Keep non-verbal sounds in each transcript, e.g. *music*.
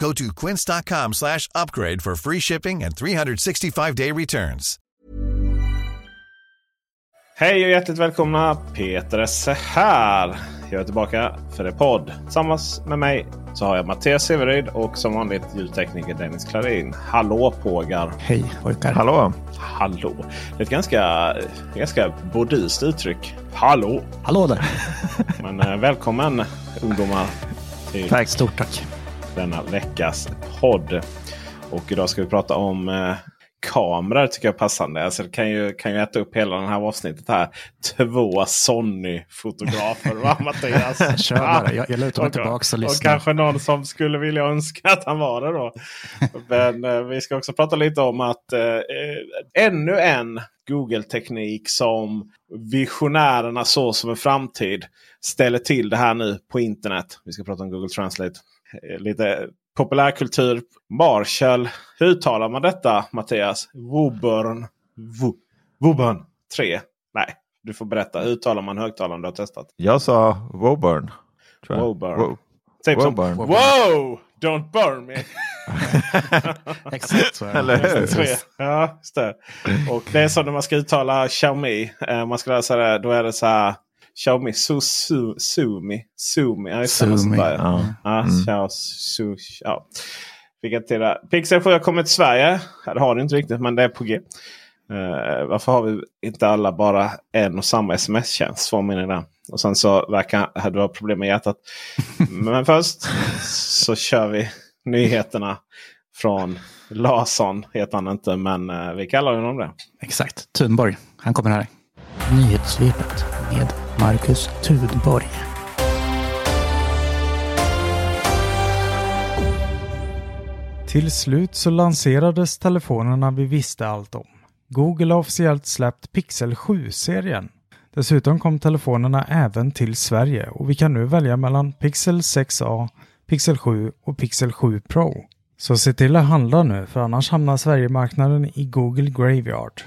Go to quince.com slash upgrade for free shipping and 365-day returns. Hej och hjärtligt välkomna! Peter Esse här. Jag är tillbaka för en podd. Tillsammans med mig så har jag Mattias Severyd och som vanligt ljudtekniker Dennis Klarin. Hallå pågar! Hej pojkar! Hallå! Hallå! Det är ett ganska, ganska burdust uttryck. Hallå! Hallå där! Men eh, välkommen ungdomar till Tack, stort tack! Denna veckas podd. Och idag ska vi prata om eh, kameror tycker jag är passande. Alltså det kan ju, kan ju äta upp hela det här avsnittet här. Två Sony-fotografer va *laughs* Mattias? Kör bara, jag, jag lutar mig Och- tillbaka och Och lyssnar. kanske någon som skulle vilja önska att han var det då. Men eh, vi ska också prata lite om att eh, ännu en Google-teknik som visionärerna så som en framtid ställer till det här nu på internet. Vi ska prata om Google Translate. Eh, Lite populärkultur. Marshall. Hur uttalar man detta Mattias? Woburn. Wo- Woburn 3. Nej, du får berätta. Hur uttalar man högtalaren du har testat? Jag sa Woburn. Woburn. Wo- Typ som Woburn. Wow! Don't burn me! *laughs* Exakt så är det. Eller hur? Tre. Ja, just det. Och det är så när man ska uttala Xiaomi. Eh, man ska läsa det, då är det så här. Xiaomi Su, Su, Sumi. Sumi. Ja, Sumi. Ja. Ja, Mm. Su, ja. Fick jag till det. Pixel 7 har kommit till Sverige. Det har det inte riktigt men det är på G. Eh, varför har vi inte alla bara en och samma sms-tjänst? Och sen så verkar du ha problem med hjärtat. *laughs* men först så kör vi nyheterna från Larsson. Heter han inte men eh, vi kallar honom det. Exakt, Thunborg. Han kommer här. Nyhetssvepet med Marcus Thunborg. Till slut så lanserades telefonerna vi visste allt om. Google har officiellt släppt Pixel 7-serien. Dessutom kom telefonerna även till Sverige och vi kan nu välja mellan Pixel 6a, Pixel 7 och Pixel 7 Pro. Så se till att handla nu för annars hamnar Sverigemarknaden i Google Graveyard.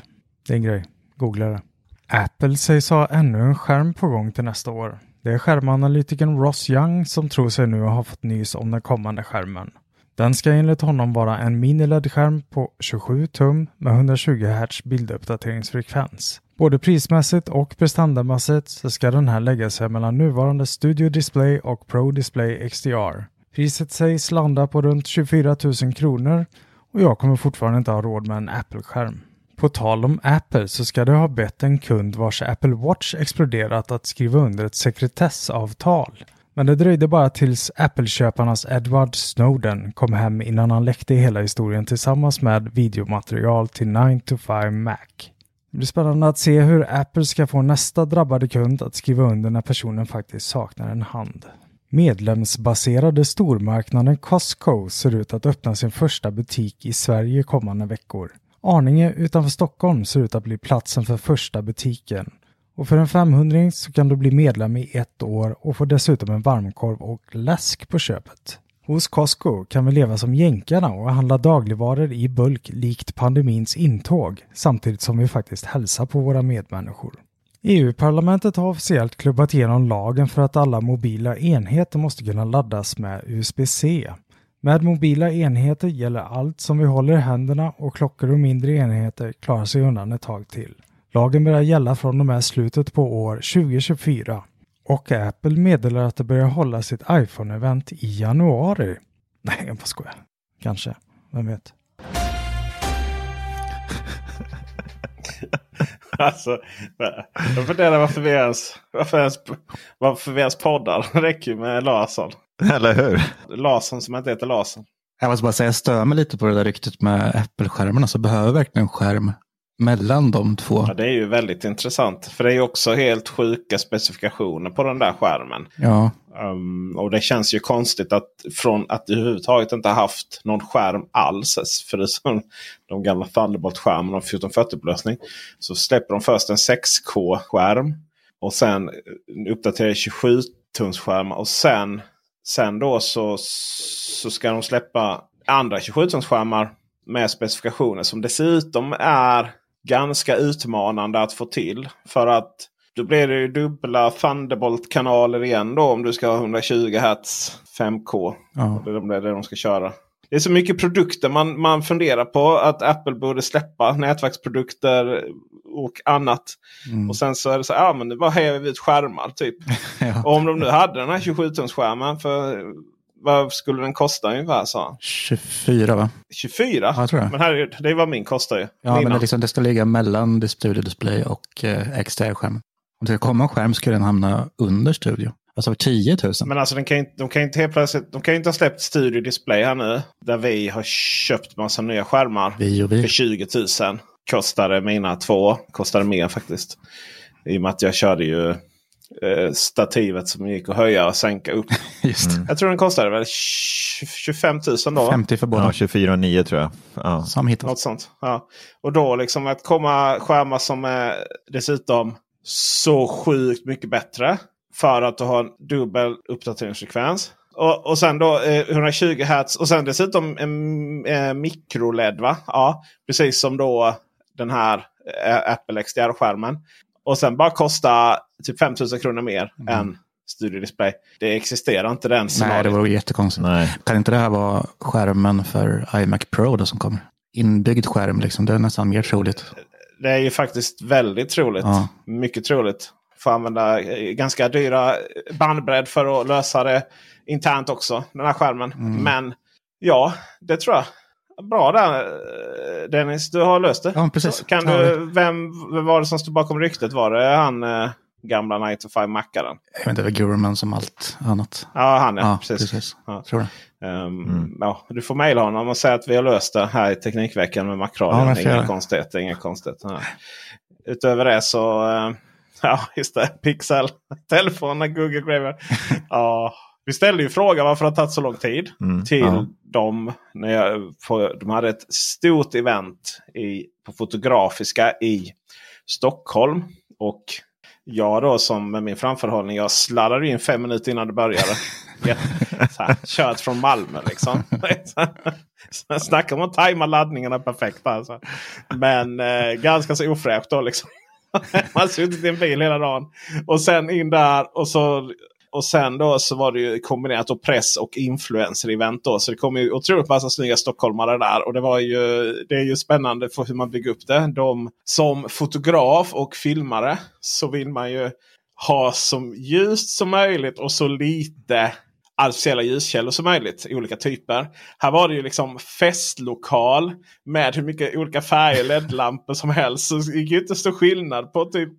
Det är en grej. Googla det. Apple sägs ha ännu en skärm på gång till nästa år. Det är skärmanalytikern Ross Young som tror sig nu ha fått nys om den kommande skärmen. Den ska enligt honom vara en mini-LED-skärm på 27 tum med 120 Hz bilduppdateringsfrekvens. Både prismässigt och prestandamässigt så ska den här lägga sig mellan nuvarande Studio Display och Pro Display XDR. Priset sägs landa på runt 24 000 kronor och jag kommer fortfarande inte ha råd med en Apple-skärm. På tal om Apple så ska du ha bett en kund vars Apple Watch exploderat att skriva under ett sekretessavtal. Men det dröjde bara tills Apple-köparnas Edward Snowden kom hem innan han läckte hela historien tillsammans med videomaterial till 9 to 5 Mac. Det blir spännande att se hur Apple ska få nästa drabbade kund att skriva under när personen faktiskt saknar en hand. Medlemsbaserade stormarknaden Costco ser ut att öppna sin första butik i Sverige kommande veckor. Arninge utanför Stockholm ser ut att bli platsen för första butiken. Och för en 500 så kan du bli medlem i ett år och få dessutom en varmkorv och läsk på köpet. Hos Costco kan vi leva som jänkarna och handla dagligvaror i bulk likt pandemins intåg samtidigt som vi faktiskt hälsar på våra medmänniskor. EU-parlamentet har officiellt klubbat igenom lagen för att alla mobila enheter måste kunna laddas med USB-C. Med mobila enheter gäller allt som vi håller i händerna och klockor och mindre enheter klarar sig undan ett tag till. Lagen börjar gälla från och med slutet på år 2024 och Apple meddelar att det börjar hålla sitt iPhone-event i januari. *laughs* Nej, jag bara skojar. Kanske. Vem vet? *laughs* alltså, jag funderar varför vi ens, varför ens, varför vi ens poddar. Det räcker ju med Larsson. *laughs* Eller hur? Larsson som inte heter Larsson. Jag måste bara säga, jag stör mig lite på det där ryktet med Apple-skärmarna. Så behöver verkligen en skärm mellan de två. Ja, det är ju väldigt intressant. För det är ju också helt sjuka specifikationer på den där skärmen. Ja. Um, och det känns ju konstigt att från att du överhuvudtaget inte haft någon skärm alls. Förutom *laughs* de gamla Thunderbolt-skärmarna och 1440-upplösning. Så släpper de först en 6K-skärm. Och sen uppdaterar 27-tumsskärmar. Och sen, sen då så, så ska de släppa andra 27-tumsskärmar med specifikationer som dessutom är ganska utmanande att få till. För att då blir det ju dubbla Thunderbolt-kanaler igen då om du ska ha 120 Hz 5K. Ja. Det är det de ska köra. Det är så mycket produkter man, man funderar på att Apple borde släppa. Nätverksprodukter och annat. Mm. Och sen så är det så ja men nu bara häver vi ut skärmar typ. *laughs* ja. Och om de nu hade den här 27-tumsskärmen för vad skulle den kosta ungefär? Så? 24 va? 24? Ja, tror jag. Men här, det är vad min kostar ju. Ja, Mina. men det, liksom, det ska ligga mellan Studio Display och eh, XDR-skärm. Om det ska komma en skärm skulle den hamna under Studio. Alltså 10 000. Men alltså den kan, de kan inte helt plötsligt, de kan inte ha släppt Studio Display här nu. Där vi har köpt massa nya skärmar. Vi och vi. För 20 000. Kostade mina två. Kostade mer faktiskt. I och med att jag körde ju Eh, stativet som gick att höja och sänka upp. *laughs* Just mm. Jag tror den kostade väl 25 000 då. 50 för båda. Ja, 24 9 tror jag. Ja. Samhittat. Något sånt. Ja. Och då liksom att komma skärmar som är dessutom så sjukt mycket bättre. För att du har en dubbel uppdateringsfrekvens. Och, och sen då eh, 120 Hz och sen dessutom en eh, mikroled va? Ja, precis som då den här eh, Apple XDR-skärmen. Och sen bara kosta typ 5000 kronor mer mm. än Studio Display. Det existerar inte den scenariot. Nej, det vore jättekonstigt. Nej. Kan inte det här vara skärmen för iMac Pro då som kommer? Inbyggd skärm, liksom. det är nästan mer troligt. Det är ju faktiskt väldigt troligt. Ja. Mycket troligt. Får använda ganska dyra bandbredd för att lösa det internt också. Den här skärmen. Mm. Men ja, det tror jag. Bra där Dennis, du har löst det. Ja, precis. Kan du, vem, vem var det som stod bakom ryktet? Var det han eh, gamla 9 to 5 mackaren? Jag vet inte, det var Gurman som allt annat. Ja, han ja. ja precis. precis. Ja. Tror det. Um, mm. ja, du får mejla honom och säga att vi har löst det här i Teknikveckan med Macradion. Ja, inga konstigheter. Inga konstigheter. Utöver det så... Uh, *laughs* ja, just det. Pixel. Telefonen, Google Graver. ja. Vi ställde ju frågan varför det har tagit så lång tid. Mm, till ja. dem. När jag, på, de hade ett stort event i, på Fotografiska i Stockholm. Och jag då som med min framförhållning. Jag sladdade in fem minuter innan det började. *laughs* kört från Malmö liksom. *laughs* Snacka om att tajma laddningarna perfekt. Alltså. Men eh, ganska så ofräscht då liksom. Man har suttit i en bil hela dagen. Och sen in där och så och sen då så var det ju kombinerat då press och influencer-event. Då, så det kom ju otroligt massa snygga stockholmare där. Och det, var ju, det är ju spännande för hur man bygger upp det. De, som fotograf och filmare så vill man ju ha så ljust som möjligt och så lite artificiella ljuskällor som möjligt. i Olika typer. Här var det ju liksom festlokal med hur mycket olika färger LED-lampor som helst. Så det gick ju inte så skillnad på typ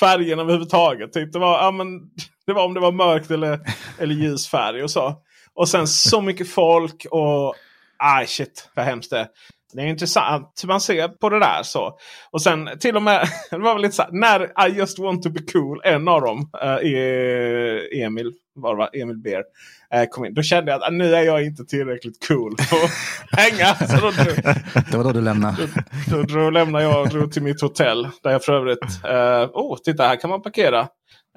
färgen överhuvudtaget. Typ det, var, ja, men, *laughs* det var om det var mörkt eller, eller ljus färg och så. Och sen så mycket folk och... Aj shit vad hemskt det är. Det är intressant hur man ser på det där. så. Och sen till och med, *laughs* det var väl lite så här, när I just want to be cool, en av dem, uh, Emil, var det Emil Beer, uh, kom in. Då kände jag att uh, nu är jag inte tillräckligt cool för att hänga. Så då, det var då du lämnade? Då, då, då lämnade jag och drog till mitt hotell. Där jag för övrigt, uh, oh titta här kan man parkera.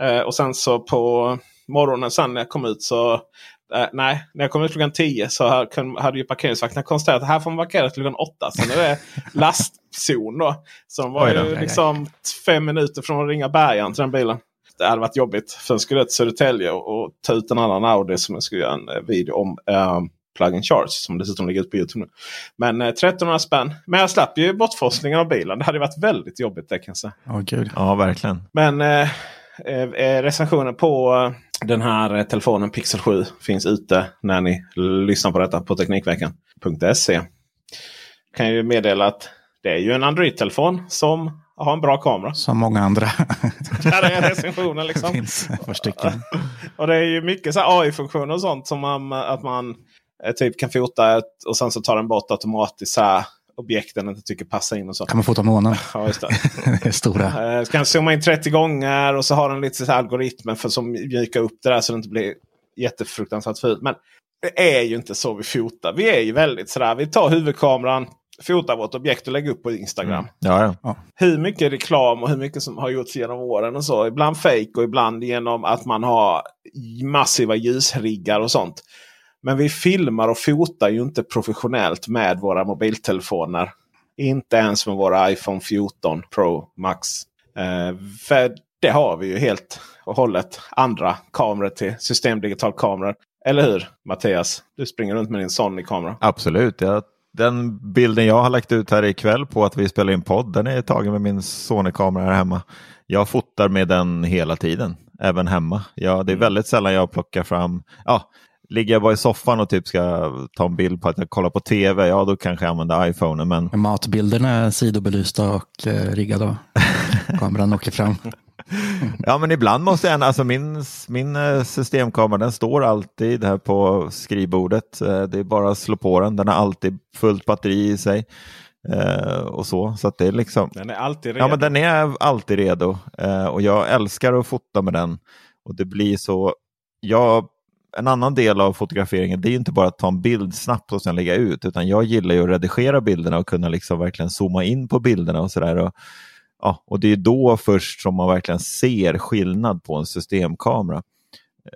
Uh, och sen så på morgonen sen när jag kom ut så Uh, nej, när jag kom ut klockan 10 så hade ju parkeringsvakterna konstaterat att här får man parkera klockan 8. Sen är det *laughs* lastzon då. Så de var ju liksom fem minuter från att ringa bärgaren till den bilen. Det hade varit jobbigt. För jag skulle till Södertälje och, och, ta ut en annan Audi som jag skulle göra en eh, video om. Uh, plug-in charge som dessutom ligger ute på Youtube nu. Men eh, 1300 spänn. Men jag slapp ju bortforslingen av bilen. Det hade varit väldigt jobbigt det kan jag säga. Oh, Gud. Ja, verkligen. Men eh, eh, eh recensionen på den här eh, telefonen Pixel 7 finns ute när ni lyssnar på detta på Teknikveckan.se. Kan ju meddela att det är ju en Android-telefon som ha en bra kamera. Som många andra. *laughs* Där är recensionen liksom. Det finns ett par stycken. *laughs* Och det är ju mycket AI-funktioner och sånt som man, att man eh, typ kan fota ett, och sen så tar den bort automatiskt så här, objekten inte tycker passar in och så. Kan man fota månen? *laughs* Ja, just det. *laughs* stora. Eh, Så kan zooma in 30 gånger och så har den lite algoritmer för som mjukar upp det där så det inte blir jättefruktansvärt fult. Men det är ju inte så vi fotar. Vi är ju väldigt sådär. Vi tar huvudkameran, fotar vårt objekt och lägger upp på Instagram. Ja, ja. Hur mycket reklam och hur mycket som har gjorts genom åren och så. Ibland fake och ibland genom att man har massiva ljusriggar och sånt. Men vi filmar och fotar ju inte professionellt med våra mobiltelefoner. Inte ens med våra iPhone 14 Pro Max. Eh, för det har vi ju helt och hållet andra kameror till. Systemdigital kameror. Eller hur Mattias? Du springer runt med din Sony-kamera. Absolut. Jag, den bilden jag har lagt ut här ikväll på att vi spelar in podd, den är tagen med min Sony-kamera här hemma. Jag fotar med den hela tiden, även hemma. Ja, det är väldigt sällan jag plockar fram, ja, ligger jag bara i soffan och typ ska ta en bild på att jag kollar på tv, ja då kanske jag använder iPhonen. Men Matbilderna är sidobelysta och eh, riggade. och *laughs* Kameran åker fram. Ja, men ibland måste jag, alltså min, min eh, systemkamera den står alltid här på skrivbordet. Eh, Det är bara att slå på den, den har alltid fullt batteri i sig. Eh, och så, så att det är liksom, Den är alltid redo. ja men den är alltid redo. Eh, och jag älskar att fota med den. Och det blir så, jag, en annan del av fotograferingen, det är ju inte bara att ta en bild snabbt och sen lägga ut, utan jag gillar ju att redigera bilderna och kunna liksom verkligen zooma in på bilderna och sådär. Och, ja, och det är då först som man verkligen ser skillnad på en systemkamera.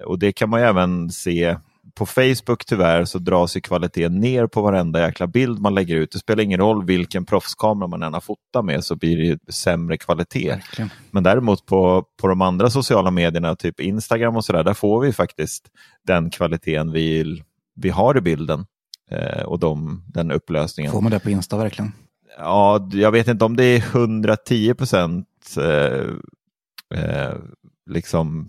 Och det kan man ju även se på Facebook tyvärr så dras ju kvaliteten ner på varenda jäkla bild man lägger ut. Det spelar ingen roll vilken proffskamera man än har fotat med så blir det ju sämre kvalitet. Verkligen. Men däremot på, på de andra sociala medierna, typ Instagram och sådär, där får vi faktiskt den kvaliteten vi, vi har i bilden. Eh, och de, den upplösningen. Får man det på Insta verkligen? Ja, jag vet inte om det är 110 procent eh, eh, liksom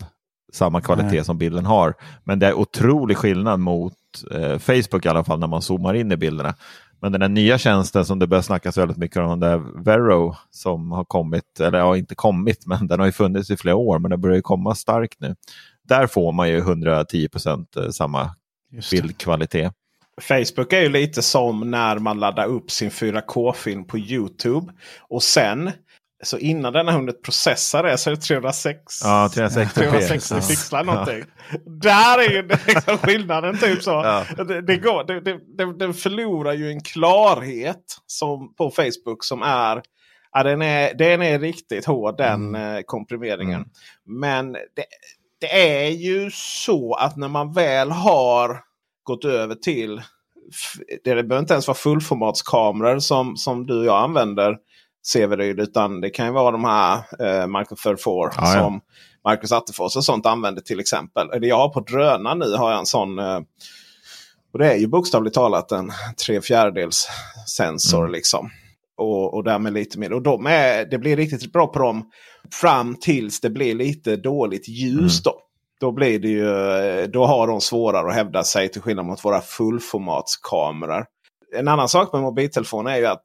samma kvalitet Nej. som bilden har. Men det är otrolig skillnad mot eh, Facebook i alla fall när man zoomar in i bilderna. Men den här nya tjänsten som det börjar snackas väldigt mycket om, den där Vero som har kommit, eller ja inte kommit, *laughs* men den har ju funnits i flera år, men den börjar ju komma starkt nu. Där får man ju 110 procent eh, samma bildkvalitet. Facebook är ju lite som när man laddar upp sin 4K-film på Youtube. Och sen, så innan den har hunnit processa det så är det 306, Ja, 360p. 360 Ja. pixlar någonting. Där är ju liksom skillnaden. Typ så. Ja. Det, det går, det, det, den förlorar ju en klarhet som, på Facebook som är Ja, den, är, den är riktigt hård den eh, komprimeringen. Mm. Men det, det är ju så att när man väl har gått över till det behöver inte ens vara fullformatskameror som, som du och jag använder. Severyd, utan det kan ju vara de här eh, Micro 34 Ja, ja. som Marcus Attefors och sånt använder till exempel. Eller jag har på drönaren nu har jag en sån. Eh, och det är ju bokstavligt talat en tre fjärdedels sensor Mm. liksom. Och, och därmed lite mer. Och de är, det blir riktigt bra på dem fram tills det blir lite dåligt ljus. Mm. Då. Då, blir det ju, då har de svårare att hävda sig till skillnad mot våra fullformatskameror. En annan sak med mobiltelefoner är ju att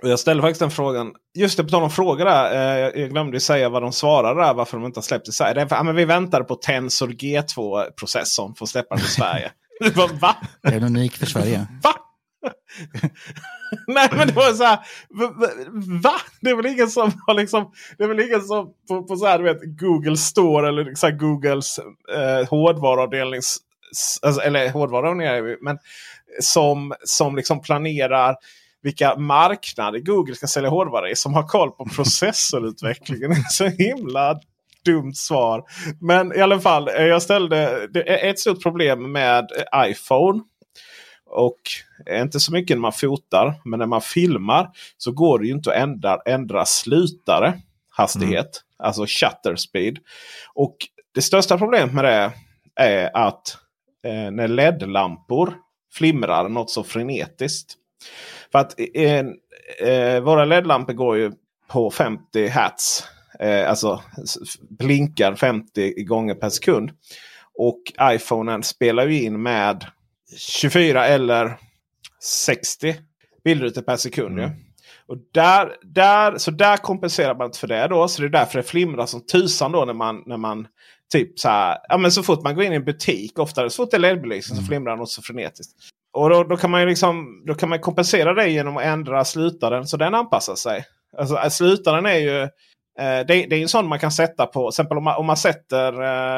jag ställde faktiskt den frågan. Just det, på tal om frågor där. Eh, jag- glömde säga vad de svarade där. Varför de inte har släppt det i Sverige. Det för, ja, men vi väntade på Tensor G2-processorn för att släppa den i Sverige. *laughs* Va? Det är en unik för Sverige. *laughs* Va? Nej men det var så här. Va? Det är väl ingen som har liksom. Det är väl ingen som på, på så här, du vet, Google Store eller så här, Googles eh, hårdvaruavdelning. Alltså, eller hårdvaruavdelning men som, som liksom planerar vilka marknader Google ska sälja hårdvara i. Som har koll på processorutvecklingen. Så himla dumt svar. Men i alla fall, eh, jag ställde ett stort problem med eh, iPhone. Och inte så mycket när man fotar, men när man filmar så går det ju inte att ändra, ändra slutare hastighet. Alltså shutter speed. Och det största problemet med det är att eh, när LED-lampor flimrar något så frenetiskt. För att eh, eh, våra LED-lampor går ju på 50 hertz. Eh, alltså blinkar 50 gånger per sekund. Och iPhonen spelar ju in med 24 eller 60 bildrutor per sekund. ju. Och där, där, så där kompenserar man inte för det då. Så det är därför det flimrar som tusan då när man, när man typ så här. Ja, men så fort man går in i en butik, oftare så fort det är LED-belysning Mm. så flimrar något så frenetiskt. Och då, då kan man ju liksom, då kan man kompensera det genom att ändra slutaren så den anpassar sig. Alltså äh, slutaren är ju eh, det, det är en sån man kan sätta på, till exempel om man, om man, sätter,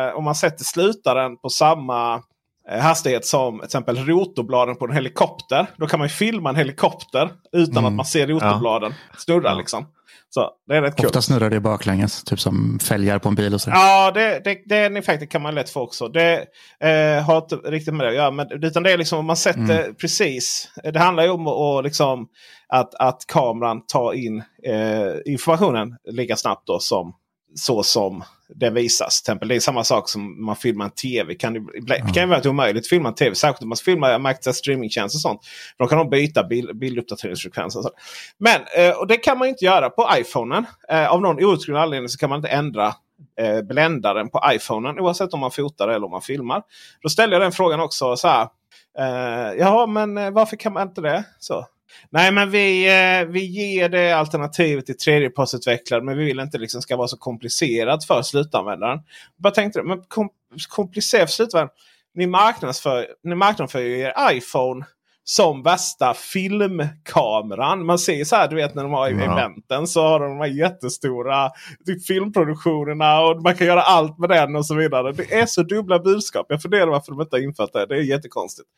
eh, om man sätter slutaren på samma eh, hastighet som till exempel rotorbladen på en helikopter. Då kan man filma en helikopter utan Mm. att man ser rotorbladen snurra. Ja. Liksom. Så det är rätt kul. Ofta snurrar det baklänges, typ som fälgar på en bil och så. Ja, det, det, den effekten kan man lätt få också. Det eh, har inte riktigt med det att göra. Men, utan det är liksom om man sätter precis. Det handlar ju om att, liksom, att, att kameran tar in eh, informationen lika snabbt då som så som den visas. Till exempel, det är samma sak som man filmar en tv. Kan det, det kan ju vara ett omöjligt att filma en tv. Särskilt om man filmar att streamingtjänster och sånt. För då kan de byta bild, bilduppdateringsfrekvens. Och så. Men eh, och det kan man inte göra på iPhonen. Eh, av någon outgrundlig anledning så kan man inte ändra eh, bländaren på iPhonen oavsett om man fotar eller om man filmar. Då ställde jag den frågan också. så här. Eh, Jaha, men eh, varför kan man inte det? Så. Nej, men vi, eh, vi ger det alternativet till tredjepartsutvecklare. Men vi vill inte liksom ska vara så komplicerat för slutanvändaren. Bara tänkte, men kom, komplicerat för slutanvändaren. Ni marknadsför, ni marknadsför ju er iPhone som värsta filmkameran. Man ser så här, du vet när de har Ja. eventen så har de de här jättestora typ, filmproduktionerna och man kan göra allt med den och så vidare. Det är så dubbla budskap. Jag funderar varför de inte har infört det. Det är jättekonstigt.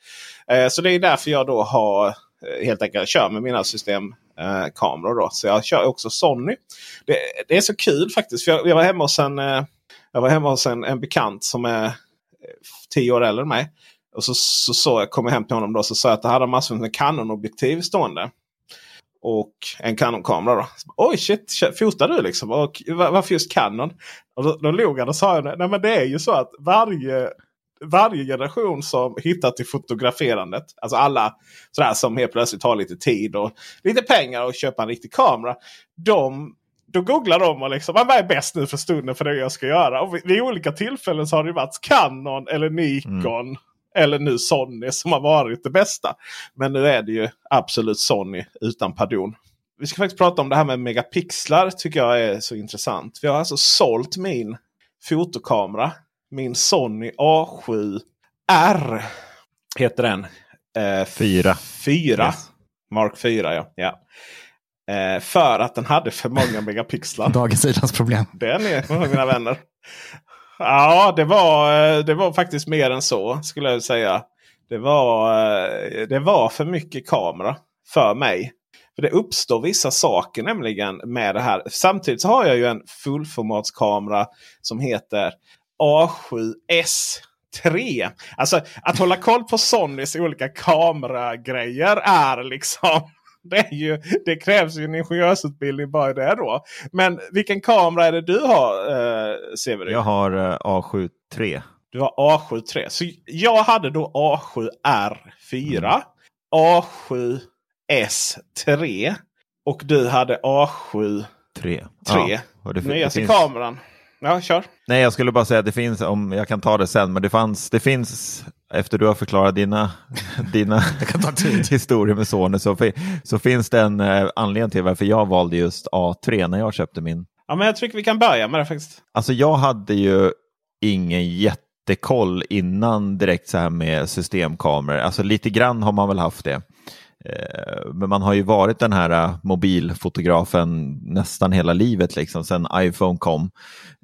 Eh, så det är därför jag då har Eh, helt enkelt kör med mina systemkameror. Eh, då. Så jag kör också Sony. Det, det är så kul faktiskt. För jag, jag var hemma hos en, eh, jag var hemma hos en, en bekant som är eh, tio år äldre än mig. Och så, så, så jag kom jag hem till honom då så sa jag att det hade massor med Canon-objektiv stående. Och en Canon-kamera då. Så, Oj shit, fotar du liksom? Och varför just Canon? Och då, då log han och sa jag, nej men det är ju så att varje, varje generation som hittar till fotograferandet. Alltså alla sådär som helt plötsligt har lite tid och lite pengar och köpa en riktig kamera. De då googlar de och liksom, vad är bäst nu för stunden för det jag ska göra? Och vid, olika tillfällen så har det varit Canon eller Nikon. Eller nu Sony som har varit det bästa. Men nu är det ju absolut Sony utan pardon. Vi ska faktiskt prata om det här med megapixlar. tycker jag är så intressant. Vi har alltså sålt min fotokamera. Min Sony A7R. Heter den. Eh, Fyra. Fyra. Yes. Mark 4 ja. ja. Eh, för att den hade för många megapixlar. *laughs* Dagens Idans problem. Den är *laughs* mina vänner. Ja, det var, eh, det var faktiskt mer än så skulle jag säga. Det var, eh, det var för mycket kamera för mig. För Det uppstår vissa saker nämligen med det här. Samtidigt så har jag ju en fullformatskamera som heter A7S3. Alltså att hålla koll på Sonys olika kameragrejer är liksom *laughs* det, ju, det krävs ju en ingenjörsutbildning bara i det då. Men vilken kamera är det du har eh, Severin? Jag har eh, A7 III. Du har A7 III. Så jag hade då A7R4. A7S3. Och du hade A7 3. 3. och det, det Nyaste finns- kameran. Ja, kör. Nej, jag skulle bara säga att det finns, om jag kan ta det sen, men det, fanns, det finns, efter du har förklarat dina, *laughs* dina *laughs* *laughs* historier med Sony, så, så finns det en eh, anledning till varför jag valde just A3 när jag köpte min. Ja, men jag tycker vi kan börja med det faktiskt. Alltså jag hade ju ingen jättekoll innan direkt så här med systemkameror. Alltså lite grann har man väl haft det. Eh, Men man har ju varit den här eh, mobilfotografen nästan hela livet, liksom, sen iPhone kom.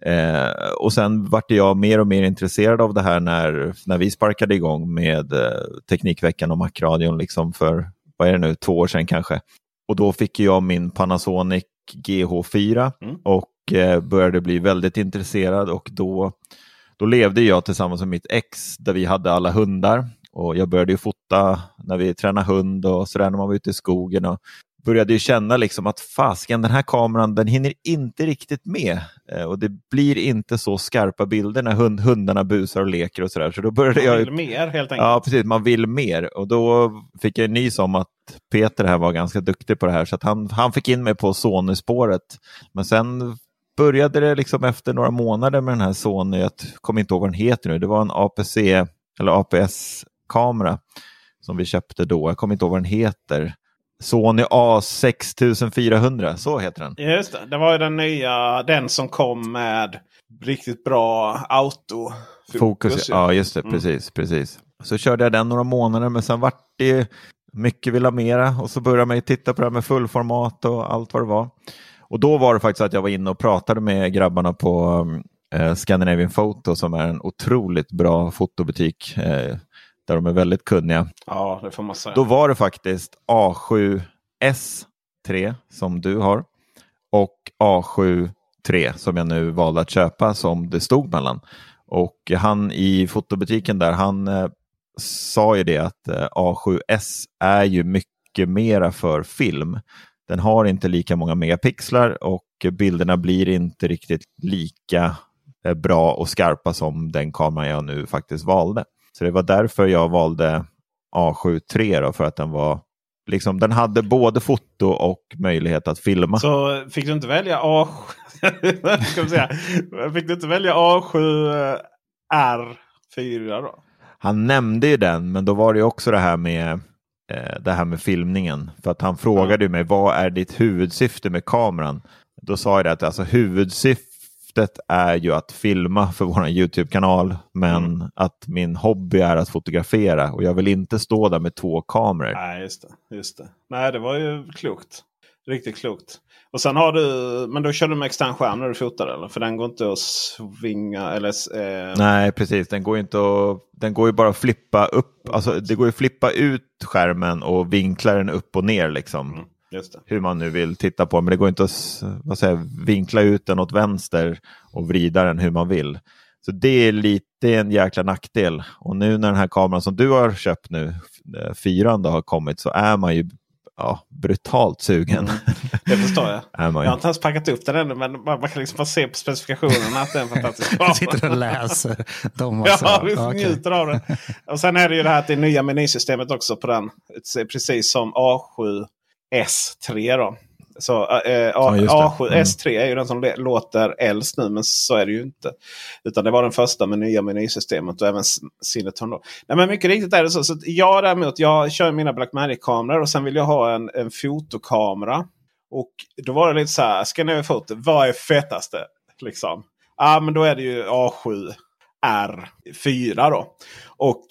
Eh, och sen vart jag mer och mer intresserad av det här när, när vi sparkade igång med eh, Teknikveckan och Macradion liksom för, vad är det nu, två år sedan kanske. Och då fick jag min Panasonic GH4 Mm. och eh, började bli väldigt intresserad och då, då levde jag tillsammans med mitt ex där vi hade alla hundar. Och jag började ju fota när vi tränade hund och sådär när man var ute i skogen. Och började ju känna liksom att fasken, den här kameran den hinner inte riktigt med. Eh, och det blir inte så skarpa bilder när hund, hundarna busar och leker och sådär. Så då började Jag jag... vill mer helt enkelt. Ja, precis. Man vill mer. Och då fick jag nys om att Peter här var ganska duktig på det här. Så att han, han fick in mig på Sony-spåret. Men sen började det liksom efter några månader med den här Sony, jag kommer inte ihåg vad den heter nu, det var en APC eller APS-kamera som vi köpte då. Jag kommer inte ihåg vad den heter. Sony A6400, så heter den. Just det, det var den nya, den som kom med riktigt bra auto. Fokus, ja just det, Mm. precis, precis. Så körde jag den några månader men sen vart det mycket vill ha mera och så började man ju titta på det här med fullformat och allt vad det var. Och då var det faktiskt att jag var inne och pratade med grabbarna på eh, Scandinavian Photo som är en otroligt bra fotobutik eh, där de är väldigt kunniga. Ja, det får man säga. Då var det faktiskt A7S3 som du har och A7-3 som jag nu valde att köpa som det stod mellan. Och han i fotobutiken där, han eh, sa ju det att eh, A7S är ju mycket mera för film. Den har inte lika många megapixlar och bilderna blir inte riktigt lika eh, bra och skarpa som den kameran jag nu faktiskt valde. Så det var därför jag valde A7 III då, för att den var liksom, den hade både foto och möjlighet att filma. Så fick du inte välja A7? *laughs* Ska vi säga. Fick du inte välja A7 R4 då? Han nämnde ju den, men då var det ju också det här med eh, det här med filmningen. För att han frågade ju mig, vad är ditt huvudsyfte med kameran? Då sa jag det att alltså, huvudsyftet är ju att filma för vår YouTube-kanal, men att min hobby är att fotografera och jag vill inte stå där med två kameror. Nej, just det. Just det. Nej, det var ju klokt. Riktigt klokt. Och sen har du, men då kör du med extern skärm när du fotar eller? För den går inte att svinga eller... Eh, Nej, precis. Den går, inte att, den går ju bara att flippa upp. Alltså, det går ju att flippa ut skärmen och vinkla den upp och ner. Liksom. Mm. Hur man nu vill titta på. Men det går inte att vad säger, vinkla ut den åt vänster och vrida den hur man vill. Så det är lite en jäkla nackdel. Och nu när den här kameran som du har köpt nu, eh, fyran, då, har kommit så är man ju ja, brutalt sugen. Det förstår jag. *laughs* Jag har inte ens packat upp den ännu men man, man kan liksom bara se på specifikationerna att det är en fantastisk *laughs* Jag sitter kamera. och läser så. *laughs* Ja, vi Okej. njuter av det. Och sen är det ju det här att det nya menysystemet också på den. Precis som A7S3 då. Så eh, A, det. A7 S3 är ju den som låter äldst nu men så är det ju inte. Utan det var den första med nya menysystemet och även Cineton. Då. Nej, men mycket riktigt är det så. så jag däremot, jag kör mina Blackmagic-kameror och sen vill jag ha en, en fotokamera. Och då var det lite så här, ska ni foto, vad är fetaste? Liksom. Ja men då är det ju A7 R4 då. Och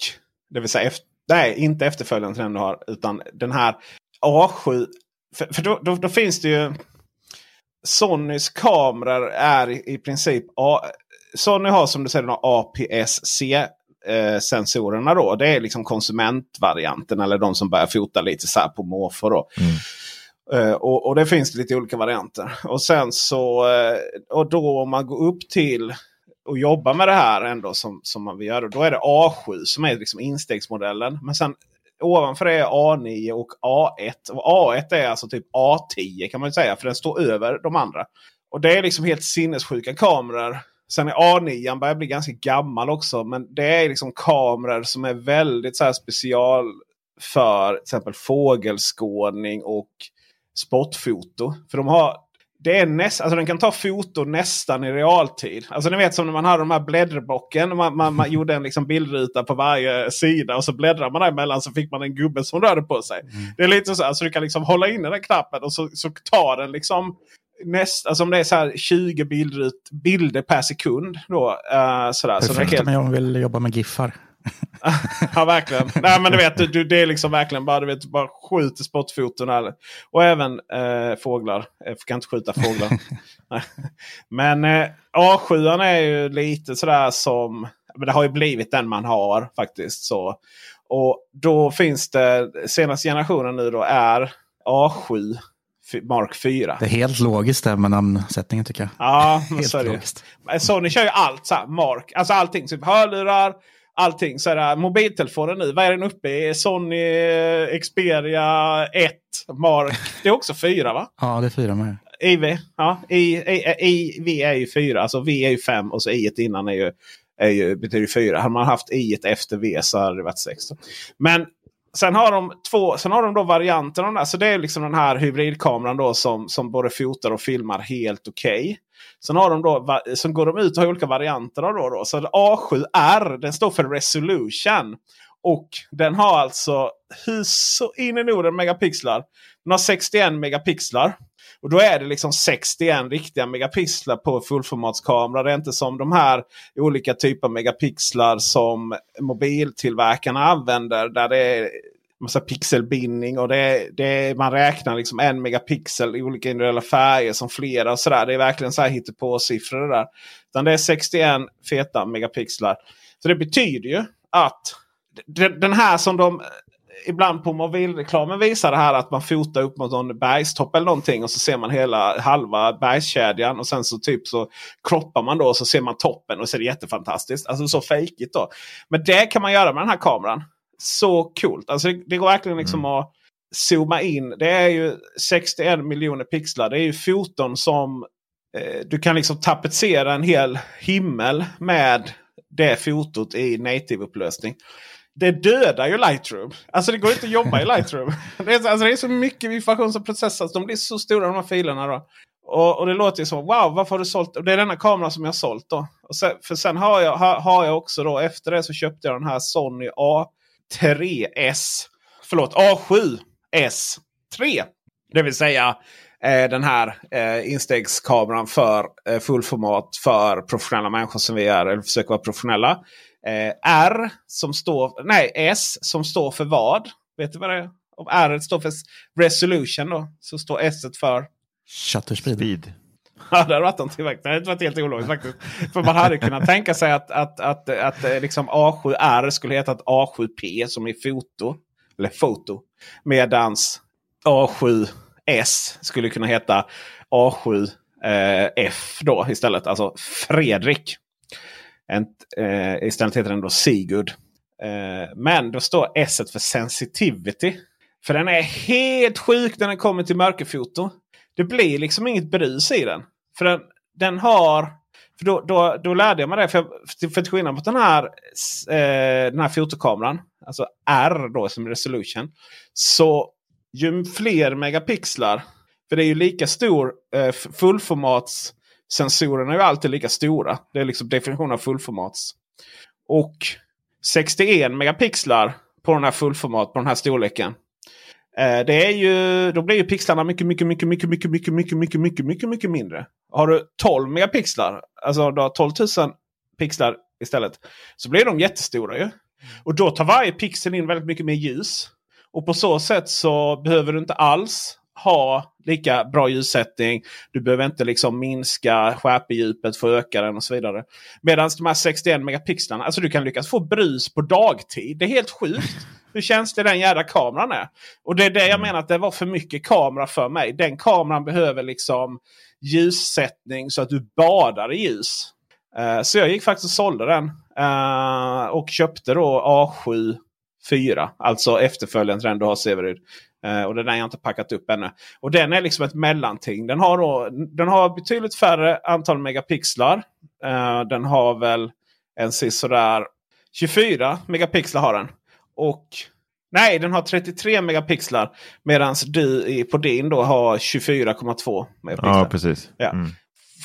det vill säga, efter, nej inte efterföljaren till den du har. Utan den här A7. För, för då, då, då finns det ju Sonys kameror är i, i princip A, Sony har som du säger APS-C eh, sensorerna då. Det är liksom konsumentvarianten eller de som börjar fota lite så här på måfå. Då. Eh, och, och det finns lite olika varianter. Och sen så eh, och då om man går upp till och jobbar med det här ändå som, som man vill göra. Då är det A7 som är liksom instegsmodellen. Men sen ovanför det är A9 och A1. Och A1 är alltså typ A10 kan man säga. För den står över de andra. Och det är liksom helt sinnessjuka kameror. Sen är A9 börjar bli ganska gammal också. Men det är liksom kameror som är väldigt så här special för till exempel fågelskådning och spotfoto. För de har det är näst, alltså den kan ta foto nästan i realtid. Alltså ni vet som när man hade de här blädderblocken. Man, man, man gjorde en liksom bildruta på varje sida och så bläddrar man däremellan så fick man en gubbe som rörde på sig. Det är lite så. Alltså du kan liksom hålla inne den knappen och så, så tar den liksom näst, alltså om det är så här 20 bildrut, bilder per sekund. Då, uh, sådär. Så Perfekt helt, om jag vill jobba med giffar. *laughs* ja, verkligen. Nej, men du vet, du, det är liksom verkligen bara, du vet, bara skjuter spotfoton. Eller, och även eh, fåglar. Jag kan inte skjuta fåglar. *laughs* Men eh, A7 är ju lite sådär som... Men det har ju blivit den man har faktiskt. så Och då finns det, senaste generationen nu då är A7 Mark 4. Det är helt logiskt där med namnsättningen tycker jag. Ja, *laughs* men så är det logiskt. Sony kör ju allt så här, Mark. Alltså allting. Typ hörlurar, allting. Så är det, mobiltelefonen nu, vad är den uppe i? Sony eh, Xperia 1 Mark. Det är också 4 va? Ja, det är fyra med. IV. Ja, I, I, I, V är ju 4. Alltså V är ju 5 och så I innan är ju, är ju, betyder 4. Hade man haft I efter V så hade det varit 6. Men Sen har de två, sen har de då varianter av den här. Så det är liksom den här hybridkameran då som, som både fotar och filmar helt okej. Okay. Sen har de då, sen går de ut och har olika varianter av då. då. Så A7R den står för Resolution. Och den har alltså hur så in i Norden megapixlar. Den har 61 megapixlar. Och då är det liksom 61 riktiga megapixlar på fullformatskamera. Det är inte som de här olika typer av megapixlar som mobiltillverkarna använder. Där det är massa pixelbindning och det det man räknar liksom en megapixel i olika individuella färger som flera. och sådär. Det är verkligen så här hittepå-siffror det där. Utan det är 61 feta megapixlar. Så det betyder ju att den här som de ibland på mobilreklamen visar det här att man fotar upp mot någon bergstopp eller någonting. Och så ser man hela halva bergskedjan. Och sen så typ så kroppar man då och så ser man toppen och så är det jättefantastiskt. Alltså så fejkigt då. Men det kan man göra med den här kameran. Så coolt. Alltså det, det går verkligen liksom mm. att zooma in. Det är ju 61 miljoner pixlar. Det är ju foton som eh, du kan liksom tapetsera en hel himmel med det fotot i native-upplösning det dödar ju Lightroom. Alltså det går inte att jobba i Lightroom. *laughs* det, är, alltså, det är så mycket information som processas. De blir så stora de här filerna. Då. Och, och det låter ju som Wow, varför har du sålt? Och det är denna kamera som jag har sålt. då. Och sen, för sen har jag, har, har jag också då. Efter det så köpte jag den här Sony A3S. Förlåt, A7S3. Det vill säga eh, den här eh, instegskameran för eh, fullformat för professionella människor som vi är. Eller försöker vara professionella. Eh, R som står, nej S som står för vad? Vet du vad det är? Om R står för resolution då, så står S för? Shutter speed. Ja, det hade varit någonting. Det hade varit helt ologiskt faktiskt. För man hade kunnat tänka sig att, att, att, att, att liksom A7R skulle heta ett A7P som är foto. Eller foto. Medans A7S skulle kunna heta A7F då istället. Alltså Fredrik. Eh, istället heter den då Sigurd. Eh, men då står S för sensitivity. För den är helt sjuk när den kommer till mörkerfoto. Det blir liksom inget brus i den. För den, den har... För då, då, då lärde jag mig det. För, för, för till skillnad mot den här, eh, den här fotokameran. Alltså R då som resolution. Så ju fler megapixlar. För det är ju lika stor eh, fullformats sensorerna är ju alltid lika stora. Det är liksom definitionen av fullformats. Och 61 megapixlar på den här fullformat, på den här storleken. Det är ju, då blir ju pixlarna mycket, mycket, mycket, mycket, mycket, mycket, mycket, mycket, mycket, mycket, mycket mindre. Har du 12 megapixlar, alltså du har 12 000 pixlar istället, så blir de jättestora ju. Och då tar varje pixel in väldigt mycket mer ljus. Och på så sätt så behöver du inte alls ha lika bra ljussättning. Du behöver inte liksom minska skärpedjupet för att öka den och så vidare. Medan de här 61 megapixlarna, alltså du kan lyckas få brus på dagtid. Det är helt sjukt *laughs* hur känslig den jävla kameran är. Och det är det jag mm. menar att det var för mycket kamera för mig. Den kameran behöver liksom ljussättning så att du badar i ljus. Uh, så jag gick faktiskt och sålde den. Uh, och köpte då A7 4. Alltså efterföljaren till den du har Severyd. Uh, och den har jag inte packat upp ännu. Och den är liksom ett mellanting. Den har, då, den har betydligt färre antal megapixlar. Uh, den har väl en sådär 24 megapixlar har den. Och Nej, den har 33 megapixlar. Medan du på din då har 24,2 megapixlar. Ja, precis. Ja. Mm.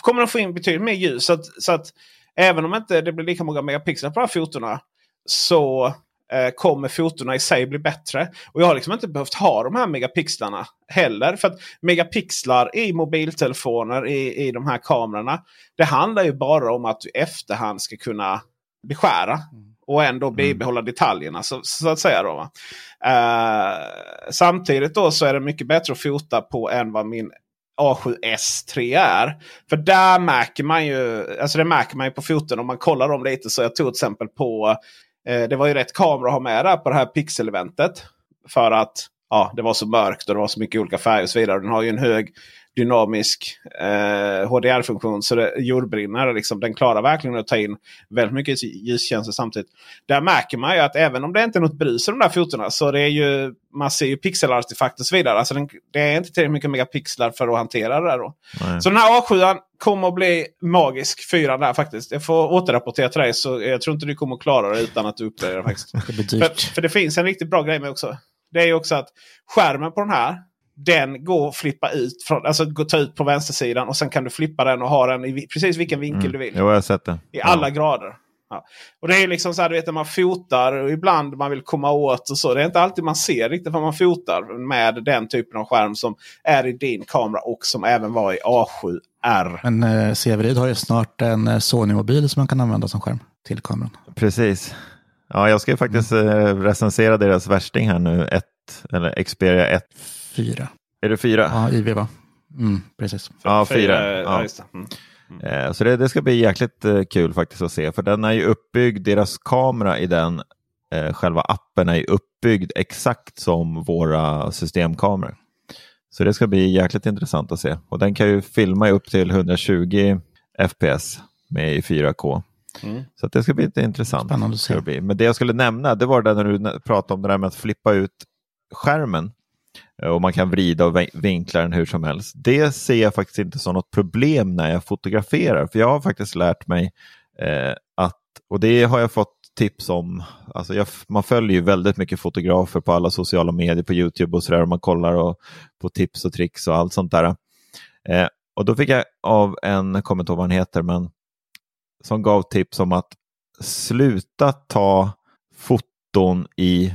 Kommer den få in betydligt mer ljus. Så att, så att även om inte det blir lika många megapixlar på de här fotona. Så Eh, kommer fotona i sig bli bättre. Och jag har liksom inte behövt ha de här megapixlarna heller. För att megapixlar i mobiltelefoner i, i de här kamerorna. Det handlar ju bara om att du efterhand ska kunna beskära. Mm. Och ändå mm. bibehålla detaljerna så, så, att säga. Då, uh, samtidigt då så är det mycket bättre att fota på än vad min A7S3 är. För där märker man ju, alltså det märker man ju på foton om man kollar dem lite. Så jag tog till exempel på Eh, Eh, det var ju rätt kamera att ha med där på det här pixel-eventet. För att ja, det var så mörkt och det var så mycket olika färger och så vidare. Den har ju en hög dynamisk eh, HDR-funktion. Så det jordbrinner. Liksom, den klarar verkligen att ta in väldigt mycket ljustjänster samtidigt. Där märker man ju att även om det inte är något brus i de där fotona. Så det är ju, man ser ju pixelartefakter och så vidare. Alltså den, det är inte tillräckligt mycket megapixlar för att hantera det där. Då. Så den här A7 kommer att bli magisk. Fyra där faktiskt. Jag får återrapportera till dig. Så jag tror inte du kommer att klara det utan att du uppdaterar faktiskt. *laughs* det för, för det finns en riktigt bra grej med också. Det är ju också att skärmen på den här den går att flippa ut. Från, alltså gå ta ut på vänstersidan och sen kan du flippa den och ha den i precis vilken vinkel mm. du vill. Jo, jag har sett det. I alla grader. Ja. Och det är liksom så här, du vet när man fotar och ibland man vill komma åt och så. Det är inte alltid man ser riktigt vad man fotar med den typen av skärm som är i din kamera och som även var i A7R. Men eh, Severid har ju snart en eh, Sony-mobil som man kan använda som skärm till kameran. Precis. Ja, jag ska ju faktiskt eh, recensera deras värsting här nu. Ett, eller Xperia 1. Fyra. Är det fyra? Ja, IV va? Mm, precis. Ja, Fyra, ja, det. Mm. Eh, Så det, det ska bli jäkligt eh, kul faktiskt att se. För den är ju uppbyggd, deras kamera i den, eh, själva appen är ju uppbyggd exakt som våra systemkameror. Så det ska bli jäkligt intressant att se. Och den kan ju filma upp till 120 FPS med i 4K. Mm. Så att det ska bli lite intressant. Spännande att se. Ska det bli. Men det jag skulle nämna, det var det när du pratade om det där med att flippa ut skärmen. Eh, och man kan vrida och vinkla den hur som helst. Det ser jag faktiskt inte som något problem när jag fotograferar. För jag har faktiskt lärt mig eh, att, och det har jag fått tips om, alltså jag, man följer ju väldigt mycket fotografer på alla sociala medier, på YouTube och sådär, och man kollar och, på tips och tricks och allt sånt där. Eh, och då fick jag av en, jag kommer inte ihåg vad han heter, men som gav tips om att sluta ta foton i,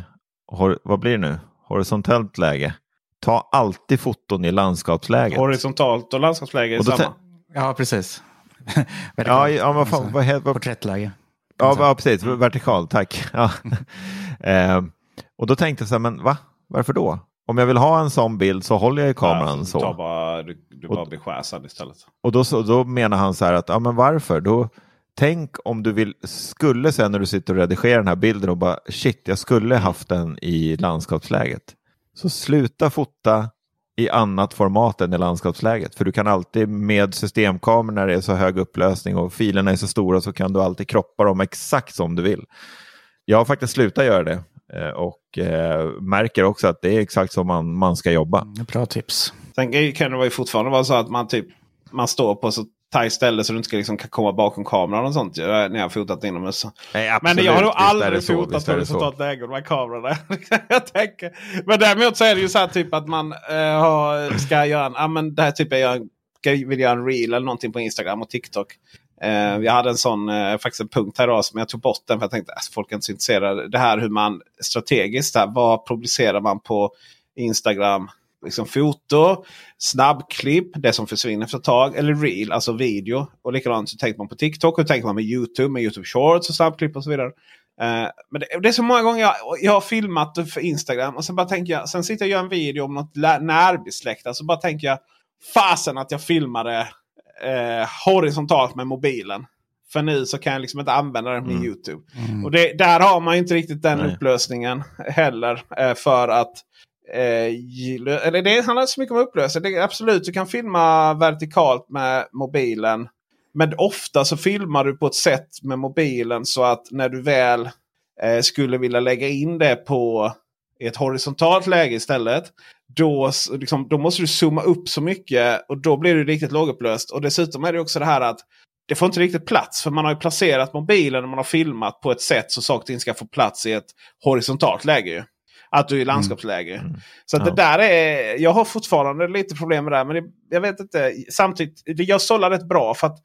vad blir det nu, horisontellt läge. Ta alltid foton i landskapsläget. Horisontalt och landskapsläge är samma. Ja, precis. *laughs* Ja, ja men fan, Alltså, vad heter, vad, Porträttläge. Ja, ja precis. Vertikal, tack. *laughs* Ja. eh, och då tänkte jag så här, men va? Varför då? Om jag vill ha en sån bild så håller jag i kameran Ja, så. Du, bara, du, du Och- bara blir skärsad istället. Och då, så, då menar han så här att, ja men varför? Då, tänk om du vill, skulle sen när du sitter och redigerar den här bilden och bara, shit, jag skulle haft den i landskapsläget. Så sluta fota i annat format än i landskapsläget. För du kan alltid med systemkameror när det är så hög upplösning och filerna är så stora så kan du alltid kroppa dem exakt som du vill. Jag har faktiskt slutat göra det eh, och eh, märker också att det är exakt som man, man ska jobba. Bra tips. Sen kan det ju fortfarande vara så att man typ man står på så tajt ställe så du inte ska liksom kan komma bakom kameran och sånt. När jag fotat inomhus. Nej, Men jag har nog aldrig fotat så. horisontellt läge med kameran. *laughs* jag tänker. Men däremot så är det ju så här typ att man eh, har, ska göra en, ja, men det här typ jag vill göra en reel eller någonting på Instagram och TikTok. Eh, jag hade en sån, eh, faktiskt en punkt här idag som jag tog bort den för jag tänkte att folk är inte så intresserade. Det här hur man strategiskt, där, vad publicerar man på Instagram? Liksom foto, snabbklipp, det som försvinner efter ett tag. Eller reel, alltså video. Och likadant så tänker man på TikTok och tänker man med YouTube, med YouTube Shorts och snabbklipp och så vidare. Eh, men det, det är så många gånger jag, jag har filmat för Instagram och sen bara tänker jag, sen sitter jag och gör en video om något lä- närbesläktat. Så bara tänker jag, fasen att jag filmade eh, horisontalt med mobilen. För nu så kan jag liksom inte använda den med YouTube. Och det, där har man ju inte riktigt den Nej. upplösningen heller. Eh, för att eh, eller det handlar inte så mycket om upplösning. Absolut, du kan filma vertikalt med mobilen. Men ofta så filmar du på ett sätt med mobilen så att när du väl eh, skulle vilja lägga in det på i ett horisontalt läge istället. Då, liksom, då måste du zooma upp så mycket och då blir det riktigt lågupplöst. Och dessutom är det också det här att det får inte riktigt plats. För man har ju placerat mobilen och man har filmat på ett sätt så saker och ting ska få plats i ett horisontalt läge. Att du är i landskapsläge. Så att Ja. det där är, jag har fortfarande lite problem med det här. Men det, jag vet inte. Samtidigt, jag sållar rätt bra. för att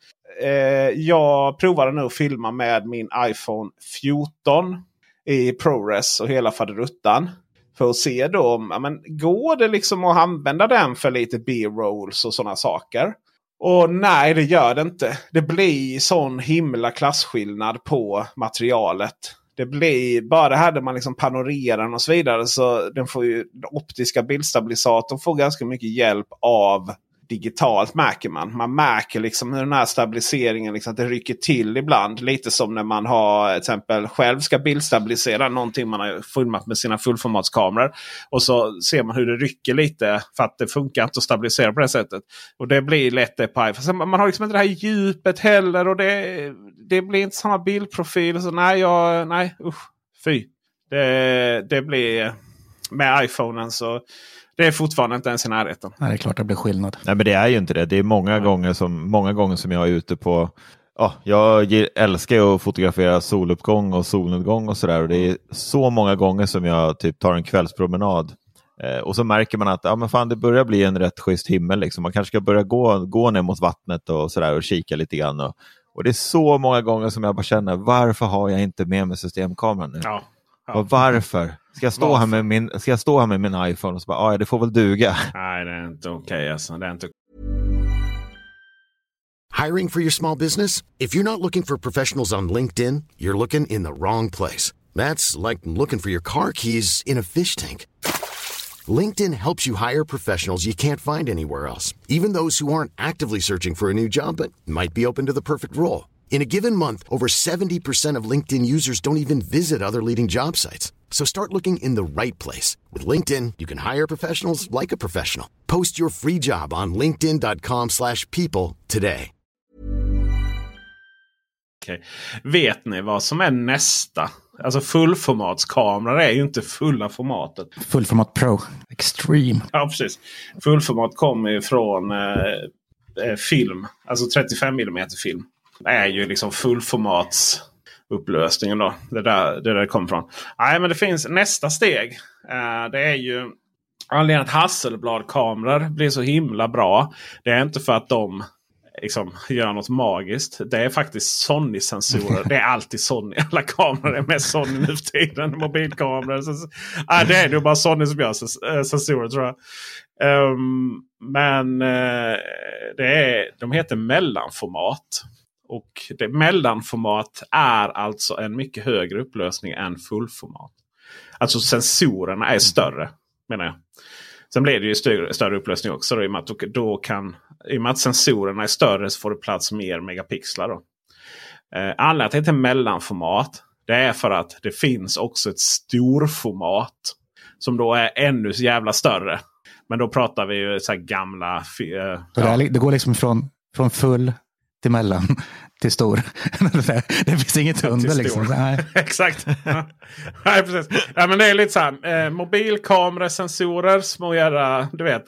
eh, Jag provade nu att filma med min iPhone 14 i ProRes och hela faderuttan. För att se då om, ja, men går det liksom att använda den för lite B-rolls och sådana saker. Och nej, det gör det inte. Det blir sån himla klasskillnad på materialet. Det blir, bara det här där man liksom panorerar och så vidare. Så den får ju, den optiska bildstabilisatorn får ganska mycket hjälp av digitalt märker man. Man märker liksom hur den här stabiliseringen liksom, att det rycker till ibland. Lite som när man har till exempel själv ska bildstabilisera någonting man har filmat med sina fullformatskameror. Och så ser man hur det rycker lite för att det funkar inte att stabilisera på det sättet. Och det blir lätt det på iPhone. Man har liksom inte det här djupet heller och det, det blir inte samma bildprofil. Så nej, jag, nej usch, fy. Det, det blir med iPhonen så det är fortfarande inte ens i närheten. Nej, det är klart det blir skillnad. Nej, men det är ju inte det. Det är många, gånger som, många gånger som jag är ute på... Ja, jag älskar att fotografera soluppgång och solnedgång och sådär. Och det är så många gånger som jag typ tar en kvällspromenad. Eh, och så märker man att ja, men fan, det börjar bli en rätt schysst himmel. Liksom. Man kanske ska börja gå, gå ner mot vattnet och, sådär och kika lite grann. Och, Och det är så många gånger som jag bara känner, varför har jag inte med mig systemkameran nu? Ja. Och varför? Ska jag, stå här med min, ska jag stå här med min iPhone och så bara, "Ah, ja det får väl duga. Nej, det är inte okej alltså. Det är inte Hiring for your small business? If you're not looking for professionals on LinkedIn, you're looking in the wrong place. That's like looking for your car keys in a fish tank. LinkedIn helps you hire professionals you can't find anywhere else, even those who aren't actively searching for a new job but might be open to the perfect role. In a given month, over 70% of LinkedIn users don't even visit other leading job sites. So start looking in the right place. With LinkedIn, you can hire professionals like a professional. Post your free job on linkedin.com slash people today. okej. Vet ni vad som är nästa? Alltså fullformatskameror är ju inte fulla formatet. Fullformat Pro. Extreme. Ja, precis. Fullformat kommer ju från eh, eh, film. Alltså 35 mm film. Det är ju liksom fullformatsupplösningen då. Det är där det, där det kommer från. Nej, men det finns nästa steg. Eh, det är ju anledningen att Hasselblad-kameror blir så himla bra. Det är inte för att de liksom, gör något magiskt. Det är faktiskt Sony-sensorer. Det är alltid Sony. *laughs* Alla kameror är med Sony nu för tiden. Mobilkameror. Så, ah, det är nog bara Sony som gör eh, sensorer tror jag. Um, men eh, det är, de heter mellanformat. Och det, mellanformat är alltså en mycket högre upplösning än fullformat. Alltså sensorerna är större menar jag. Sen blir det ju större, större upplösning också. Då, i, och med att, då, kan, I och med att sensorerna är större så får du plats mer megapixlar. Då. Eh, anledningen till att det heter mellanformat. Det är för att det finns också ett storformat. Som då är ännu så jävla större. Men då pratar vi ju så här gamla... Eh, ja. det, är, det går liksom från, från full till mellan till stor. *laughs* det finns inget under liksom. Nej. *laughs* Exakt. Nej, precis. Ja, men det är lite så här. Eh, mobilkamerasensorer, små jävla, du vet,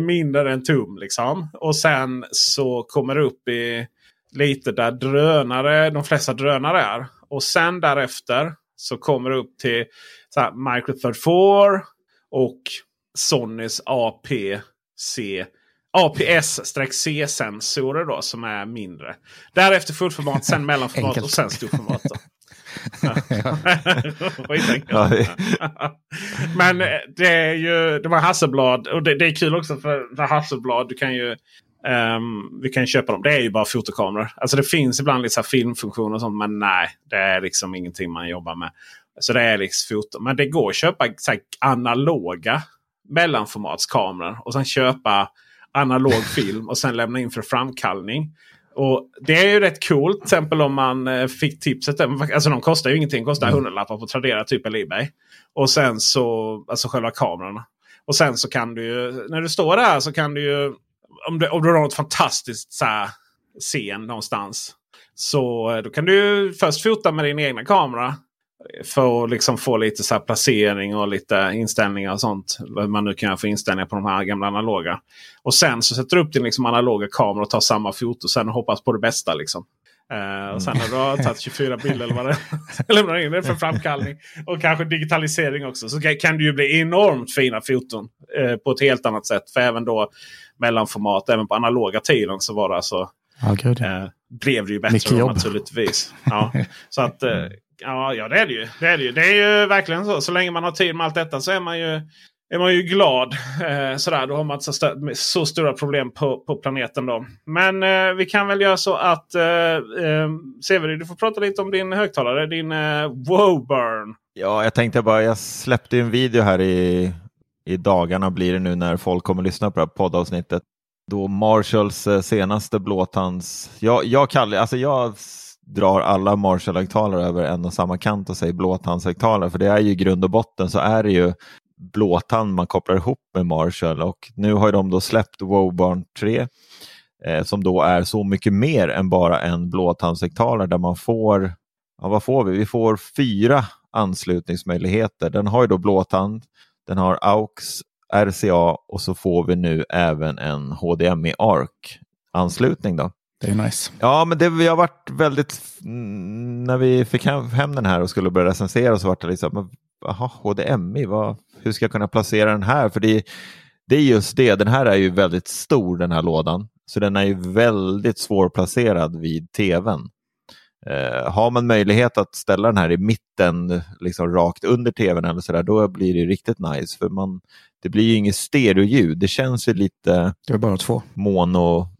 mindre än tum liksom. Och sen så kommer det upp i lite där drönare, de flesta drönare är. Och sen därefter så kommer det upp till så här, Micro Third 4 och Sonys APC APS-C-sensorer då som är mindre. Därefter fullformat, sen *laughs* mellanformat och sen storformat. *laughs* *laughs* Men eh, det är ju det var Hasselblad och det, det är kul också för, för Hasselblad. Du kan ju ehm, vi kan ju köpa dem. Det är ju bara fotokameror. Alltså det finns ibland lite så här filmfunktioner och sånt. Men nej, det är liksom ingenting man jobbar med. Så det är liksom foto. Men det går att köpa så här, analoga mellanformatskameror. Och sen köpa analog film och sen lämna in för framkallning. Och Det är ju rätt coolt. Till exempel om man eh, fick tipset. Alltså de kostar ju ingenting. Kostar Mm. hundralappar på Tradera typ eller Ebay. Och sen så, alltså själva kamerorna. Och sen så kan du ju, när du står där så kan du ju, om du, om du har något fantastiskt så här, scen någonstans. Så eh, då kan du ju först fota med din egna kamera. För att liksom få lite så placering och lite inställningar och sånt. Vad man nu kan göra för inställningar på de här gamla analoga. Och sen så sätter du upp din liksom analoga kamera och tar samma foto. Sen hoppas på det bästa. Liksom. Eh, och sen när du har tagit 24 bilder eller vad det är. *laughs* lämnar in det för framkallning. Och kanske digitalisering också. Så kan- det ju bli enormt fina foton. Eh, på ett helt annat sätt. För även då mellanformat, även på analoga tiden så var det alltså ja. eh, blev det ju bättre då, naturligtvis. Ja. Så att, ja, ja det, är det, ju. det är det ju. Det är ju verkligen så. Så länge man har tid med allt detta så är man ju, är man ju glad. Eh, sådär, då har man inte så, st så stora problem på, på planeten. då. Men eh, vi kan väl göra så att eh, eh, Severi, du får prata lite om din högtalare. Din eh, Woburn. Ja, jag tänkte bara, jag släppte en video här i, i dagarna blir det nu när folk kommer lyssna på det här poddavsnittet. Då Marshalls eh, senaste blåtands... Jag, jag, kallar, alltså jag drar alla Marshall-högtalare över en och samma kant och säger blåtandshögtalare. För det är ju i grund och botten så är det ju blåtand man kopplar ihop med Marshall. Och nu har ju de då släppt Wobarn 3 eh, som då är så mycket mer än bara en blåtandshögtalare där man får Ja, vad får vi? Vi får fyra anslutningsmöjligheter. Den har ju då blåtand, den har AUX, RCA och så får vi nu även en HDMI ARC anslutning. Då. Det är nice. Ja, men det vi har varit väldigt, när vi fick hem, hem den här och skulle börja recensera så var det liksom, men, aha, HDMI, vad, hur ska jag kunna placera den här? För det, det är just det, den här är ju väldigt stor den här lådan. Så den är ju väldigt svårplacerad vid tvn. Eh, har man möjlighet att ställa den här i mitten, liksom rakt under tvn eller sådär, då blir det riktigt nice. För man, det blir ju inget stereoljud, det känns ju lite Det är bara två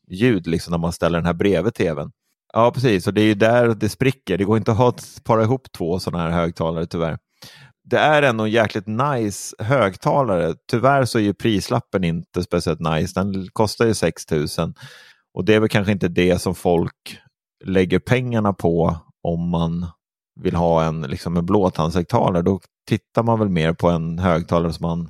ljud liksom när man ställer den här bredvid tvn. Ja, precis, och det är ju där det spricker. Det går inte att ha, para ihop två sådana här högtalare tyvärr. Det är ändå en jäkligt nice högtalare. Tyvärr så är ju prislappen inte speciellt nice. Den kostar ju 6 000 och det är väl kanske inte det som folk lägger pengarna på om man vill ha en, liksom en blåtandshögtalare. Då tittar man väl mer på en högtalare som man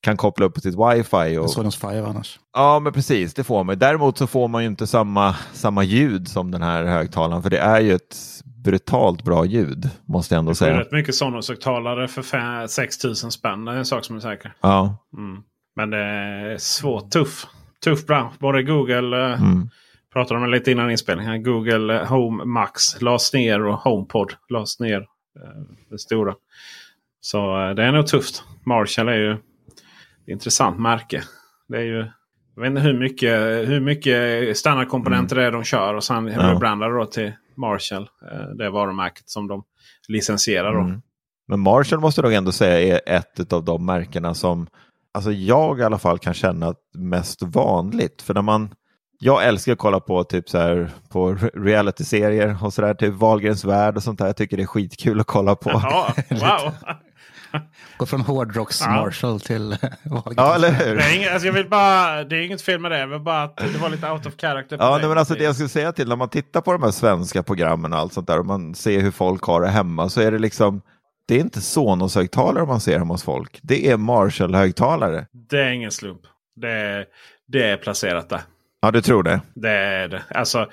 kan koppla upp på sitt wifi. Och... Sonos Fire annars. Ja, men precis, det får man. Däremot så får man ju inte samma, samma ljud som den här högtalaren, för det är ju ett brutalt bra ljud, måste jag ändå Det är säga. rätt mycket Sonos-högtalare för fem- 6 000 spänn. Det är en sak som är säker. Ja, Mm. Men det är svårt, tuff. Tuff bransch. Både Google, eh, mm. pratade om det lite innan inspelningen. Google eh, Home Max lades ner och HomePod lades ner. eh, Det stora. Så det är nog tufft. Marshall är ju intressant märke. Det är ju, jag vet inte hur mycket, hur mycket standardkomponenter det är de kör. Och sen Ja. rebrandar då till Marshall. eh, Det varumärket som de licensierar. Då. Mm. Men Marshall måste jag ändå säga är ett av de märkena som alltså jag i alla fall kan känna mest vanligt. För när man, jag älskar att kolla på typ så här på re- reality-serier och sådär, typ Wahlgrens värld och sånt där. Jag tycker det är skitkul att kolla på. Ja, wow! *laughs* Gå från hårdrocks Ja. Marshall till Wahlgrens. Ja, eller hur? Det är, inget, alltså jag vill bara, det är inget fel med det. Vill bara att det var lite out of character. Ja, nej, men alltså det jag skulle säga till när man tittar på de här svenska programmen och allt sånt där och man ser hur folk har det hemma så är det liksom det är inte Sonos-högtalare man ser hemma hos folk. Det är Marshall-högtalare. Det är ingen slump. Det är, det är placerat där. Ja, du tror det? Det är det. Alltså,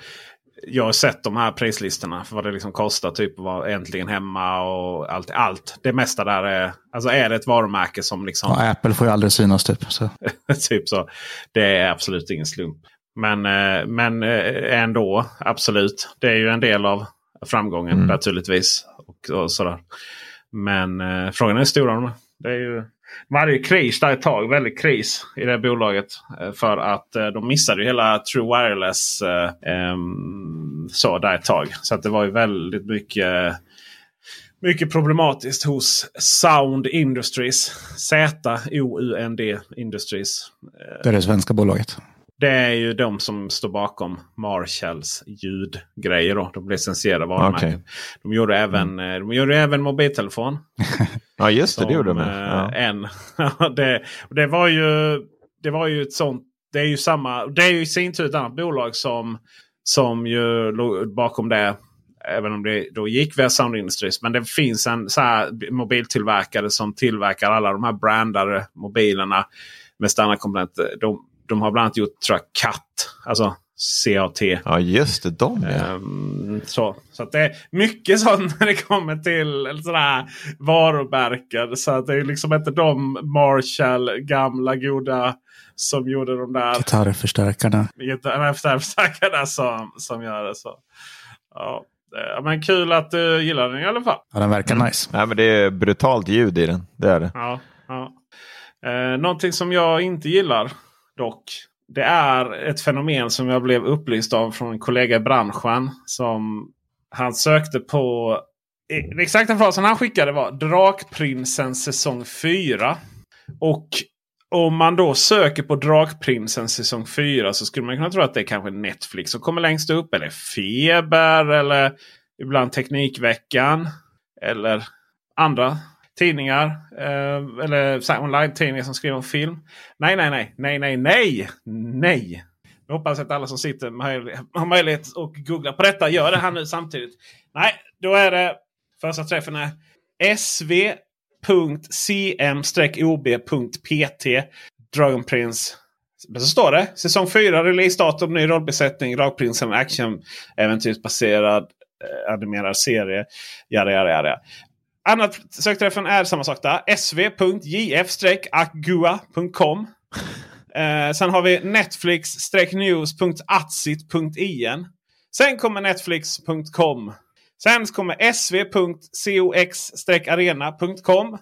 jag har sett de här prislistorna för vad det liksom kostar. Typ att vara äntligen hemma och allt. allt. Det mesta där är, alltså är det ett varumärke som liksom... Ja, Apple får ju aldrig synas typ. Så. *laughs* typ så. Det är absolut ingen slump. Men, eh, men eh, ändå, absolut. Det är ju en del av framgången Mm. naturligtvis. Och, och sådär. Men eh, frågan är hur stora de är. Det är ju de hade ju kris där ett tag. Väldigt kris i det bolaget. Eh, för att eh, de missade ju hela True Wireless eh, så där ett tag. Så att det var ju väldigt mycket mycket problematiskt hos Sound Industries. Z-O-U-N-D Industries. Det är det svenska bolaget. Det är ju de som står bakom Marshalls ljudgrejer. Då. De licensierar varumärken. Okej. De gjorde även, eh, de gjorde även mobiltelefon. *laughs* Ja, just det, det gjorde de. eh, Ja. En. *laughs* det, det var ju det var ju ett sånt. Det är ju samma. Det är ju i sin tur ett annat bolag som, som ju låg bakom det. Även om det då gick via Sound Industries. Men det finns en så här mobiltillverkare som tillverkar alla de här brandade mobilerna med standardkomponenter. De, de har bland annat gjort tror jag, CAT. Alltså CAT. ja, just det. De ja. Ehm, så så att det är mycket sånt *laughs* när det kommer till sådana varumärken. Så att det är liksom inte de Marshall gamla goda som gjorde de där Gitarrförstärkarna. gitarrförstärkarna som, som gör det. Så. Ja, ja, men kul att du gillar den i alla fall. Ja, den verkar Mm. nice. Nej, men det är brutalt ljud i den. Det är det. Ja, ja. Eh, någonting som jag inte gillar dock. Det är ett fenomen som jag blev upplyst av från en kollega i branschen. Som han sökte på. Den exakta frasen han skickade var Drakprinsen säsong 4. Och om man då söker på Drakprinsen säsong 4 så skulle man kunna tro att det är kanske Netflix som kommer längst upp. Eller Feber eller ibland Teknikveckan. Eller andra tidningar. Eh, eller online-tidningar som skriver om film. Nej, nej, nej, nej, nej, nej, nej. Jag hoppas att alla som sitter möj- har möjlighet att googla på detta gör det här nu samtidigt. Nej, då är det första träffen är sv.cm-ob.pt Dragon Prince. Men så står det säsong 4 releasedatum ny rollbesättning Dragprinsen action äventyrsbaserad eh, animerad serie. Jada, jada, jada. Annat sökträffen är samma sak där. sv.jf-agua.com *laughs* eh, Sen har vi netflix-news.atsit.in Sen kommer netflix.com Sen kommer sv.cox-arena.com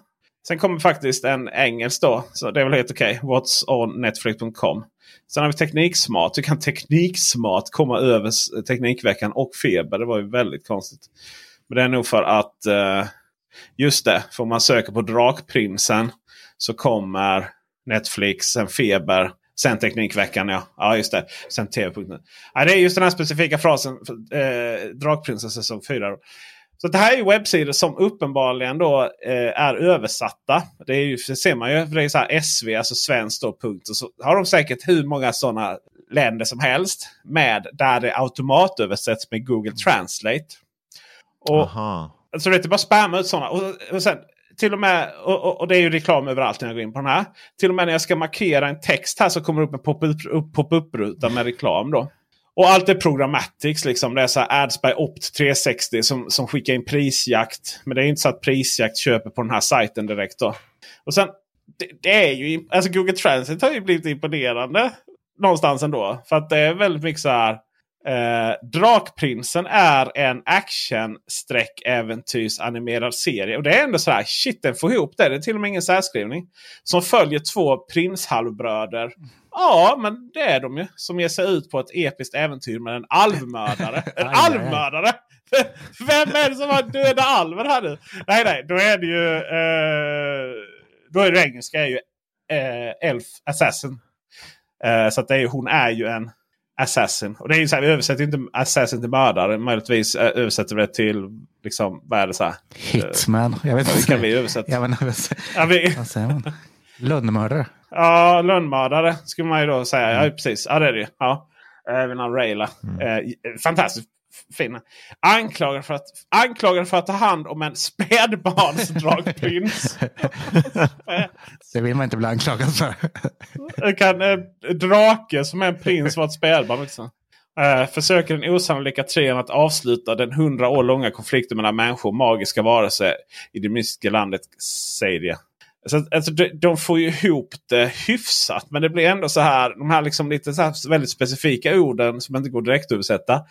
Sen kommer faktiskt en engelsk då. Så det är väl helt okej. Okay. What's on Netflix.com. Sen har vi Tekniksmart. Hur kan Tekniksmart komma över Teknikveckan och Feber? Det var ju väldigt konstigt. Men det är nog för att uh, just det, för om man söker på Drakprinsen så kommer Netflix, sen Feber, sen Teknikveckan. Ja, ja just det. Sen TV.nu. Ja, det är just den här specifika frasen. Eh, Drakprinsen säsong 4. Så det här är webbsidor som uppenbarligen då eh, är översatta. Det, är ju, det ser man ju. Det är så här SV, alltså svenskt då, punkt. Och så har de säkert hur många sådana länder som helst. Med där det automatöversätts med Google Translate. Och, Aha. Alltså det är bara spamma ut sådana. Och, och sen, till och med, och, och, det är ju reklam överallt när jag går in på den här. Till och med när jag ska markera en text här så kommer det upp en pop-up-ruta med reklam. då. Och allt är programmatics. Liksom. Det är så här Ads by Opt 360 som, som skickar in prisjakt. Men det är inte så att prisjakt köper på den här sajten direkt. då. Och sen, det, det är ju, alltså Google Translate har ju blivit imponerande någonstans ändå. För att det är väldigt mycket så här. Eh, Drakprinsen är en action-äventyrsanimerad serie. Och det är ändå så här, shit den får ihop det. Det är till och med ingen särskrivning. Som följer två prinshalvbröder Ja, men det är de ju. Som ger sig ut på ett episkt äventyr med en alvmördare. *laughs* En alvmördare! *laughs* Vem är det som har döda alven här nu? Nej, nej, då är det ju... Eh, då är det engelska är ju eh, Elf Assassin. Eh, så att det är, hon är ju en Assassin. Och det är ju så här, vi översätter inte Assassin till mördare. Möjligtvis eh, översätter vi det till, liksom, vad är det så här? Hitman. Jag vet inte. Kan vi översätta? Ja, vi... Vad säger man? Lönnmördare. Ja, lönnmördare skulle man ju då säga. Ja, mm. precis. Ja, det är det ju. Ja. Även av Rayla. Mm. Eh, fantastiskt fin. Anklagad för, att, anklagad för att ta hand om en spädbarnsdragprins. *laughs* *laughs* det vill man inte bli anklagad för. kan eh, drake som är en prins vara ett spädbarn? Liksom. Uh, försöker den osannolika trion att avsluta den hundra år långa konflikten mellan människor och magiska varelser i det mystiska landet Sadia. Så, alltså, de, de får ju ihop det hyfsat. Men det blir ändå så här. De här liksom lite så här väldigt specifika orden som inte går direkt att översätta.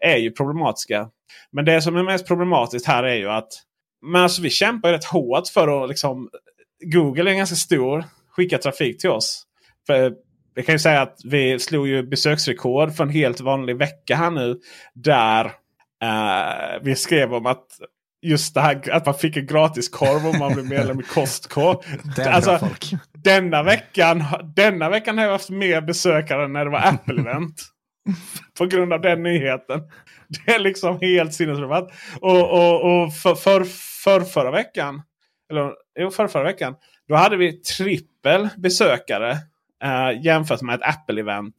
Är ju problematiska. Men det som är mest problematiskt här är ju att men alltså, vi kämpar rätt hårt för att liksom, Google är ganska stor. Skicka trafik till oss. För jag kan ju säga att vi slog ju besöksrekord för en helt vanlig vecka här nu. Där uh, vi skrev om att just det här att man fick en gratis korv om man blev medlem i Costco. *laughs* alltså, denna, veckan, denna veckan har jag haft mer besökare än när det var Apple-event. *laughs* På grund av den nyheten. Det är liksom helt sinnesrubbat. Och, och, och för, för, för förra veckan. Eller jo, för förra veckan. Då hade vi trippel besökare eh, jämfört med ett Apple-event.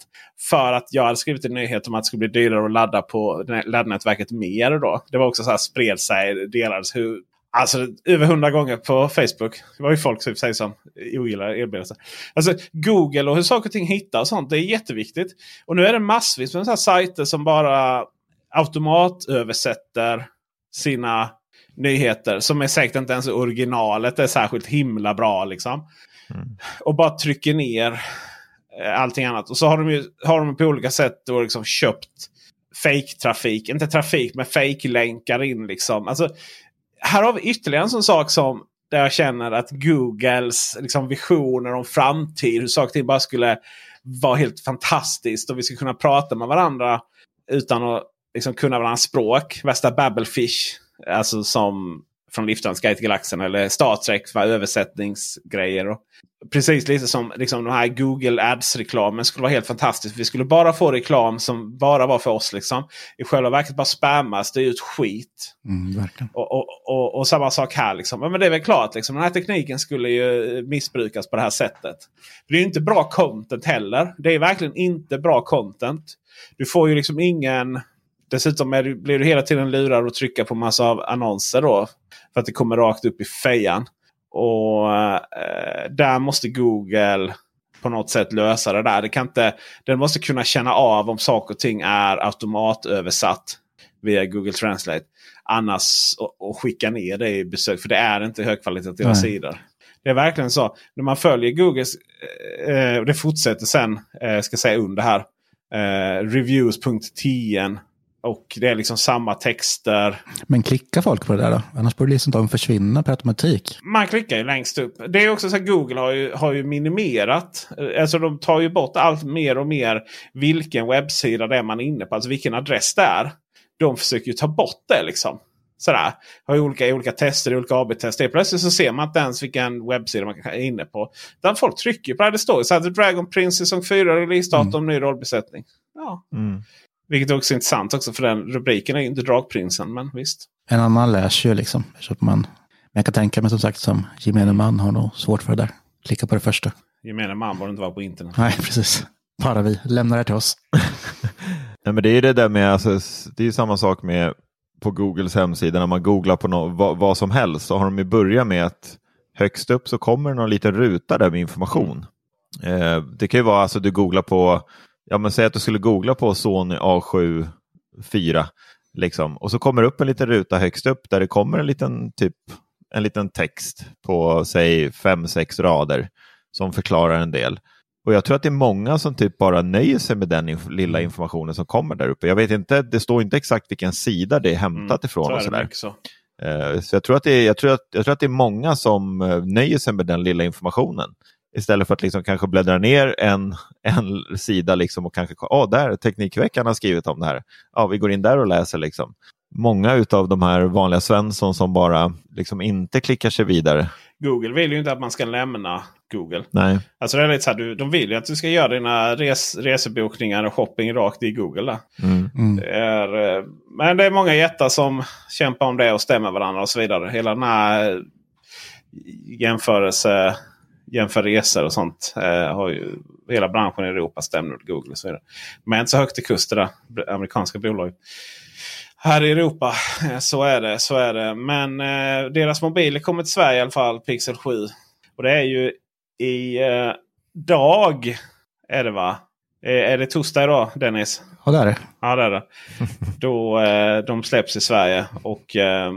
För att jag hade skrivit en nyhet om att det skulle bli dyrare att ladda på laddnätverket mer. Då. Det var också så här spred sig, delades hur, Alltså över hundra gånger på Facebook. Det var ju folk som säger som ogillar erbjudanden. Alltså Google och hur saker och ting hittar och sånt. Det är jätteviktigt. Och nu är det massvis med så sajter som bara automatöversätter sina nyheter. Som är säkert inte ens originalet är särskilt himla bra. liksom. Mm. Och bara trycker ner eh, allting annat. Och så har de, ju, har de på olika sätt då liksom köpt fake-trafik. Inte trafik men fake-länkar in. Liksom. Alltså, här har vi ytterligare en sån sak som där jag känner att Googles liksom, visioner om framtid. Hur saker och ting bara skulle vara helt fantastiskt. Och vi skulle kunna prata med varandra utan att liksom, kunna varandras språk. Värsta Babblefish. Alltså som från Liftarens Guide till Galaxen eller Star Trek. Översättningsgrejer. Och precis lite som liksom, den här Google Ads-reklamen skulle vara helt fantastisk. Vi skulle bara få reklam som bara var för oss. Liksom. I själva verket bara spammas det ut skit. Mm, och, och, och, och, samma sak här. Liksom. Men det är väl klart, liksom, den här tekniken skulle ju missbrukas på det här sättet. Det är inte bra content heller. Det är verkligen inte bra content. Du får ju liksom ingen... Dessutom är blir du hela tiden lurad att trycka på massa av annonser då. För att det kommer rakt upp i fejan. Och eh, där måste Google på något sätt lösa det där. Det kan inte, den måste kunna känna av om saker och ting är automatöversatt via Google Translate. Annars och, och skicka ner det i besök. För det är inte högkvalitativa Nej. sidor. Det är verkligen så. När man följer Googles, eh, och det fortsätter sen, eh, ska säga under här. Eh, Reviews.tn och det är liksom samma texter. Men klickar folk på det där då? Annars borde liksom de försvinna per automatik. Man klickar ju längst upp. Det är också så att Google har ju, har ju minimerat. Alltså de tar ju bort allt mer och mer vilken webbsida det är man är inne på. Alltså vilken adress det är. De försöker ju ta bort det liksom. Sådär. Har ju olika, olika tester, olika AB-tester. Plötsligt så ser man inte ens vilken webbsida man är inne på. Utan folk trycker på det. Det står ju så här, The Dragon Prince säsong 4 releasedatum, mm. ny rollbesättning. Ja. Mm. Vilket också är intressant också för den rubriken är inte Dragprinsen, men visst. En annan läser ju liksom. Man, men jag kan tänka mig som sagt som gemene man har nog svårt för det där. Klicka på det första. Gemene man borde inte vara på internet. Nej, precis. Bara vi. Lämna det till oss. *laughs* Nej, men det är det där med, alltså, det är samma sak med på Googles hemsida när man googlar på no vad, vad, som helst så har de ju börjat med att högst upp så kommer någon liten ruta där med information. Eh, det kan ju vara alltså du googlar på ja men säg att du skulle googla på Sony A7 4 liksom, och så kommer det upp en liten ruta högst upp där det kommer en liten, typ, en liten text på säg 5-6 rader som förklarar en del. Och jag tror att det är många som typ bara nöjer sig med den inf lilla informationen som kommer där uppe. Jag vet inte, det står inte exakt vilken sida det är hämtat mm, ifrån. Så och sådär. Så. Uh, så jag tror, att det är, jag, tror att, jag tror att det är många som uh, nöjer sig med den lilla informationen. Istället för att liksom kanske bläddra ner en, en sida liksom och kanske, ja oh, där, Teknikveckan har skrivit om det här. Ja, vi går in där och läser liksom. Många av de här vanliga Svensson som bara liksom inte klickar sig vidare. Google vill ju inte att man ska lämna Google. Nej. Alltså det är lite så här, de vill ju att du ska göra dina res, resebokningar och shopping rakt i Google. Mm. Mm. Det är, eh, men det är många jättar som kämpar om det och stämmer varandra och så vidare. Hela den här jämförelse jämför resor och sånt. Eh, har ju, hela branschen i Europa stämmer Google och så vidare. Men inte så högt i kust det där amerikanska bolaget. Här i Europa, eh, så är det. Så är det. Men eh, deras mobiler kommer till Sverige i alla fall, Pixel 7. Och det är ju i eh, dag. Är det va? Är, är det torsdag idag Dennis? Ja det är det. Ja det är det. *laughs* Då eh, de släpps i Sverige. Och eh,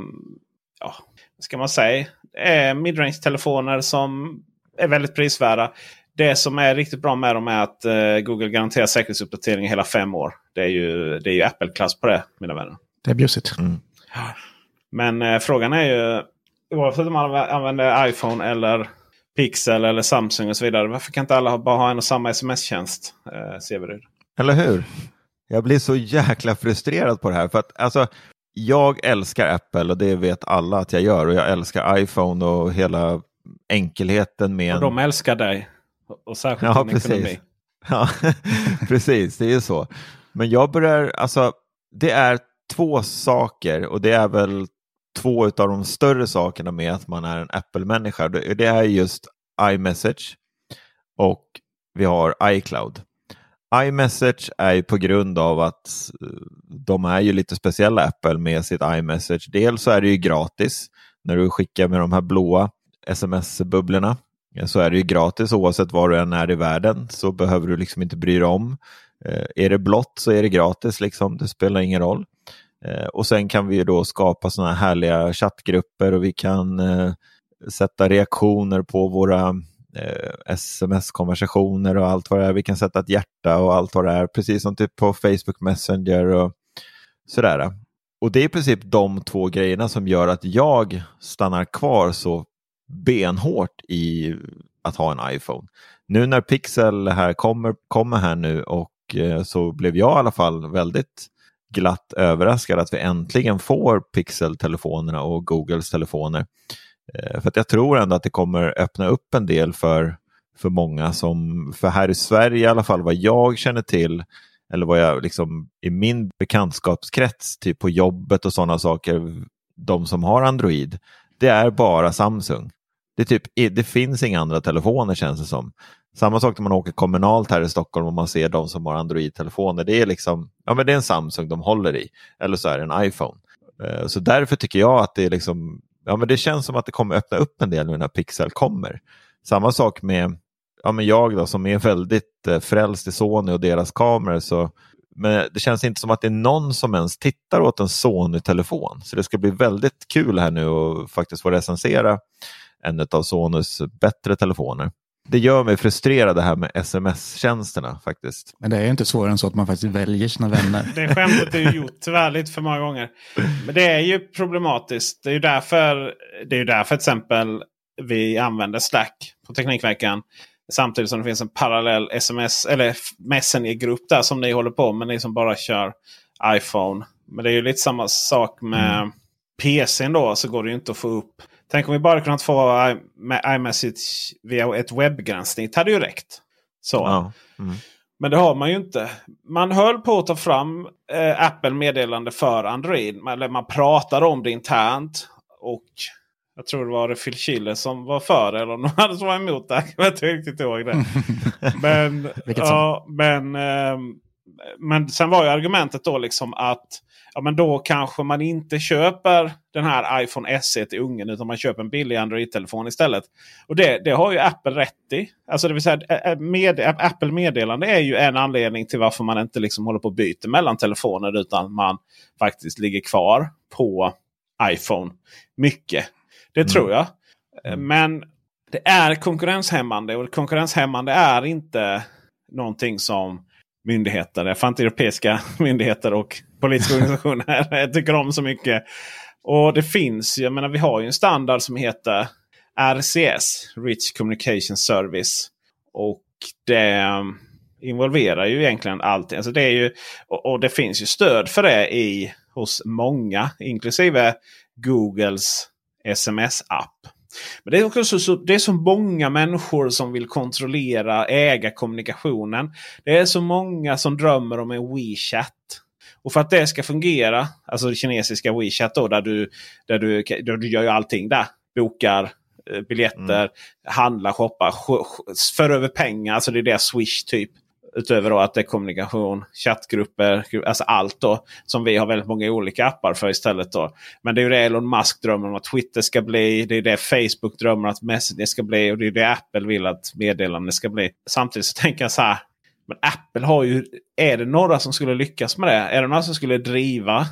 ja, vad ska man säga? Det är midrange-telefoner som är väldigt prisvärda. Det som är riktigt bra med dem är att eh, Google garanterar säkerhetsuppdatering i hela fem år. Det är ju, det är ju Apple-klass på det, mina vänner. Det är bjussigt. Mm. Men eh, frågan är ju, oavsett om man använder iPhone eller Pixel eller Samsung och så vidare. Varför kan inte alla bara ha en och samma sms-tjänst? Eh, Severud? Eller hur? Jag blir så jäkla frustrerad på det här. För att alltså, jag älskar Apple och det vet alla att jag gör. Och jag älskar iPhone och hela enkelheten med... Och de älskar dig. Och särskilt ja, din precis. ekonomi. Ja, *laughs* precis. Det är ju så. Men jag börjar, alltså, det är två saker och det är väl två av de större sakerna med att man är en Apple-människa. Det är just iMessage och vi har iCloud. iMessage är på grund av att de är ju lite speciella Apple med sitt iMessage. Dels så är det ju gratis när du skickar med de här blåa sms-bubblorna så är det ju gratis oavsett var du än är i världen så behöver du liksom inte bry dig om. Eh, är det blått så är det gratis, liksom. det spelar ingen roll. Eh, och sen kan vi då skapa sådana här härliga chattgrupper och vi kan eh, sätta reaktioner på våra eh, sms-konversationer och allt vad det är. Vi kan sätta ett hjärta och allt vad det är, precis som typ på Facebook Messenger och sådär. Och det är i princip de två grejerna som gör att jag stannar kvar så benhårt i att ha en iPhone. Nu när Pixel här kommer, kommer här nu och eh, så blev jag i alla fall väldigt glatt överraskad att vi äntligen får Pixel-telefonerna och Googles telefoner. Eh, för att jag tror ändå att det kommer öppna upp en del för, för många som, för här i Sverige i alla fall vad jag känner till, eller vad jag liksom i min bekantskapskrets, typ på jobbet och sådana saker, de som har Android, det är bara Samsung. Det, typ, det finns inga andra telefoner känns det som. Samma sak när man åker kommunalt här i Stockholm och man ser de som har Android-telefoner. Det är liksom, ja men det är en Samsung de håller i. Eller så är det en iPhone. Eh, så därför tycker jag att det är liksom, ja men det känns som att det kommer öppna upp en del nu när Pixel kommer. Samma sak med, ja men jag då som är väldigt eh, frälst i Sony och deras kameror så men det känns inte som att det är någon som ens tittar åt en Sony-telefon. Så det ska bli väldigt kul här nu att faktiskt få recensera en av Sonys bättre telefoner. det gör mig frustrerad det här med sms-tjänsterna faktiskt. Men det är ju inte svårare än så att man faktiskt väljer sina vänner. *laughs* Det skämtet är ju gjort tyvärr lite för många gånger. Men det är ju problematiskt. Det är ju därför, det är ju därför till exempel vi använder Slack på Teknikveckan. Samtidigt som det finns en parallell sms eller Messenger-grupp där som ni håller på med. Ni som bara kör iPhone. Men det är ju lite samma sak med mm. PCn då. Så går det ju inte att få upp. Tänk om vi bara kunnat få iMessage via ett webbgränssnitt. hade ju räckt. Så. Ja. Mm. Men det har man ju inte. Man höll på att ta fram eh, Apple meddelande för Android. Eller man pratade om det internt. Och jag tror det var Phil Schiller som var för eller någon *laughs* annan som var emot det. Jag vet inte riktigt ihåg det. *laughs* men, ja, men, eh, men sen var ju argumentet då liksom att ja, men då kanske man inte köper den här iPhone SE till ungen utan man köper en billig Android-telefon istället. Och det, det har ju Apple rätt i. Alltså det vill säga med, Apple meddelande är ju en anledning till varför man inte liksom håller på att byta mellan telefoner utan man faktiskt ligger kvar på iPhone mycket. Det mm. tror jag. Mm. Men det är konkurrenshämmande och konkurrenshämmande är inte någonting som myndigheter, europeiska *laughs* myndigheter och politiska *laughs* organisationer tycker om så mycket. Och det finns, jag menar vi har ju en standard som heter RCS, Rich Communication Service. Och det involverar ju egentligen allting. Alltså det är ju, och, och det finns ju stöd för det i, hos många, inklusive Googles sms-app. Men det är också så, det är så många människor som vill kontrollera, äga kommunikationen. Det är så många som drömmer om en WeChat. Och för att det ska fungera, alltså det kinesiska WeChat då, där du, där du, där du gör ju allting där. Bokar eh, biljetter, mm. handlar, shoppar, för över pengar. Alltså det är det Swish typ. Utöver då att det är kommunikation, chattgrupper, alltså allt då. Som vi har väldigt många olika appar för istället. då. Men det är ju det Elon Musk drömmer om att Twitter ska bli. Det är det Facebook drömmer att Messenger ska bli. Och det är det Apple vill att meddelanden ska bli. Samtidigt så tänker jag så här. Men Apple har ju... Är det några som skulle lyckas med det? Är det några som skulle driva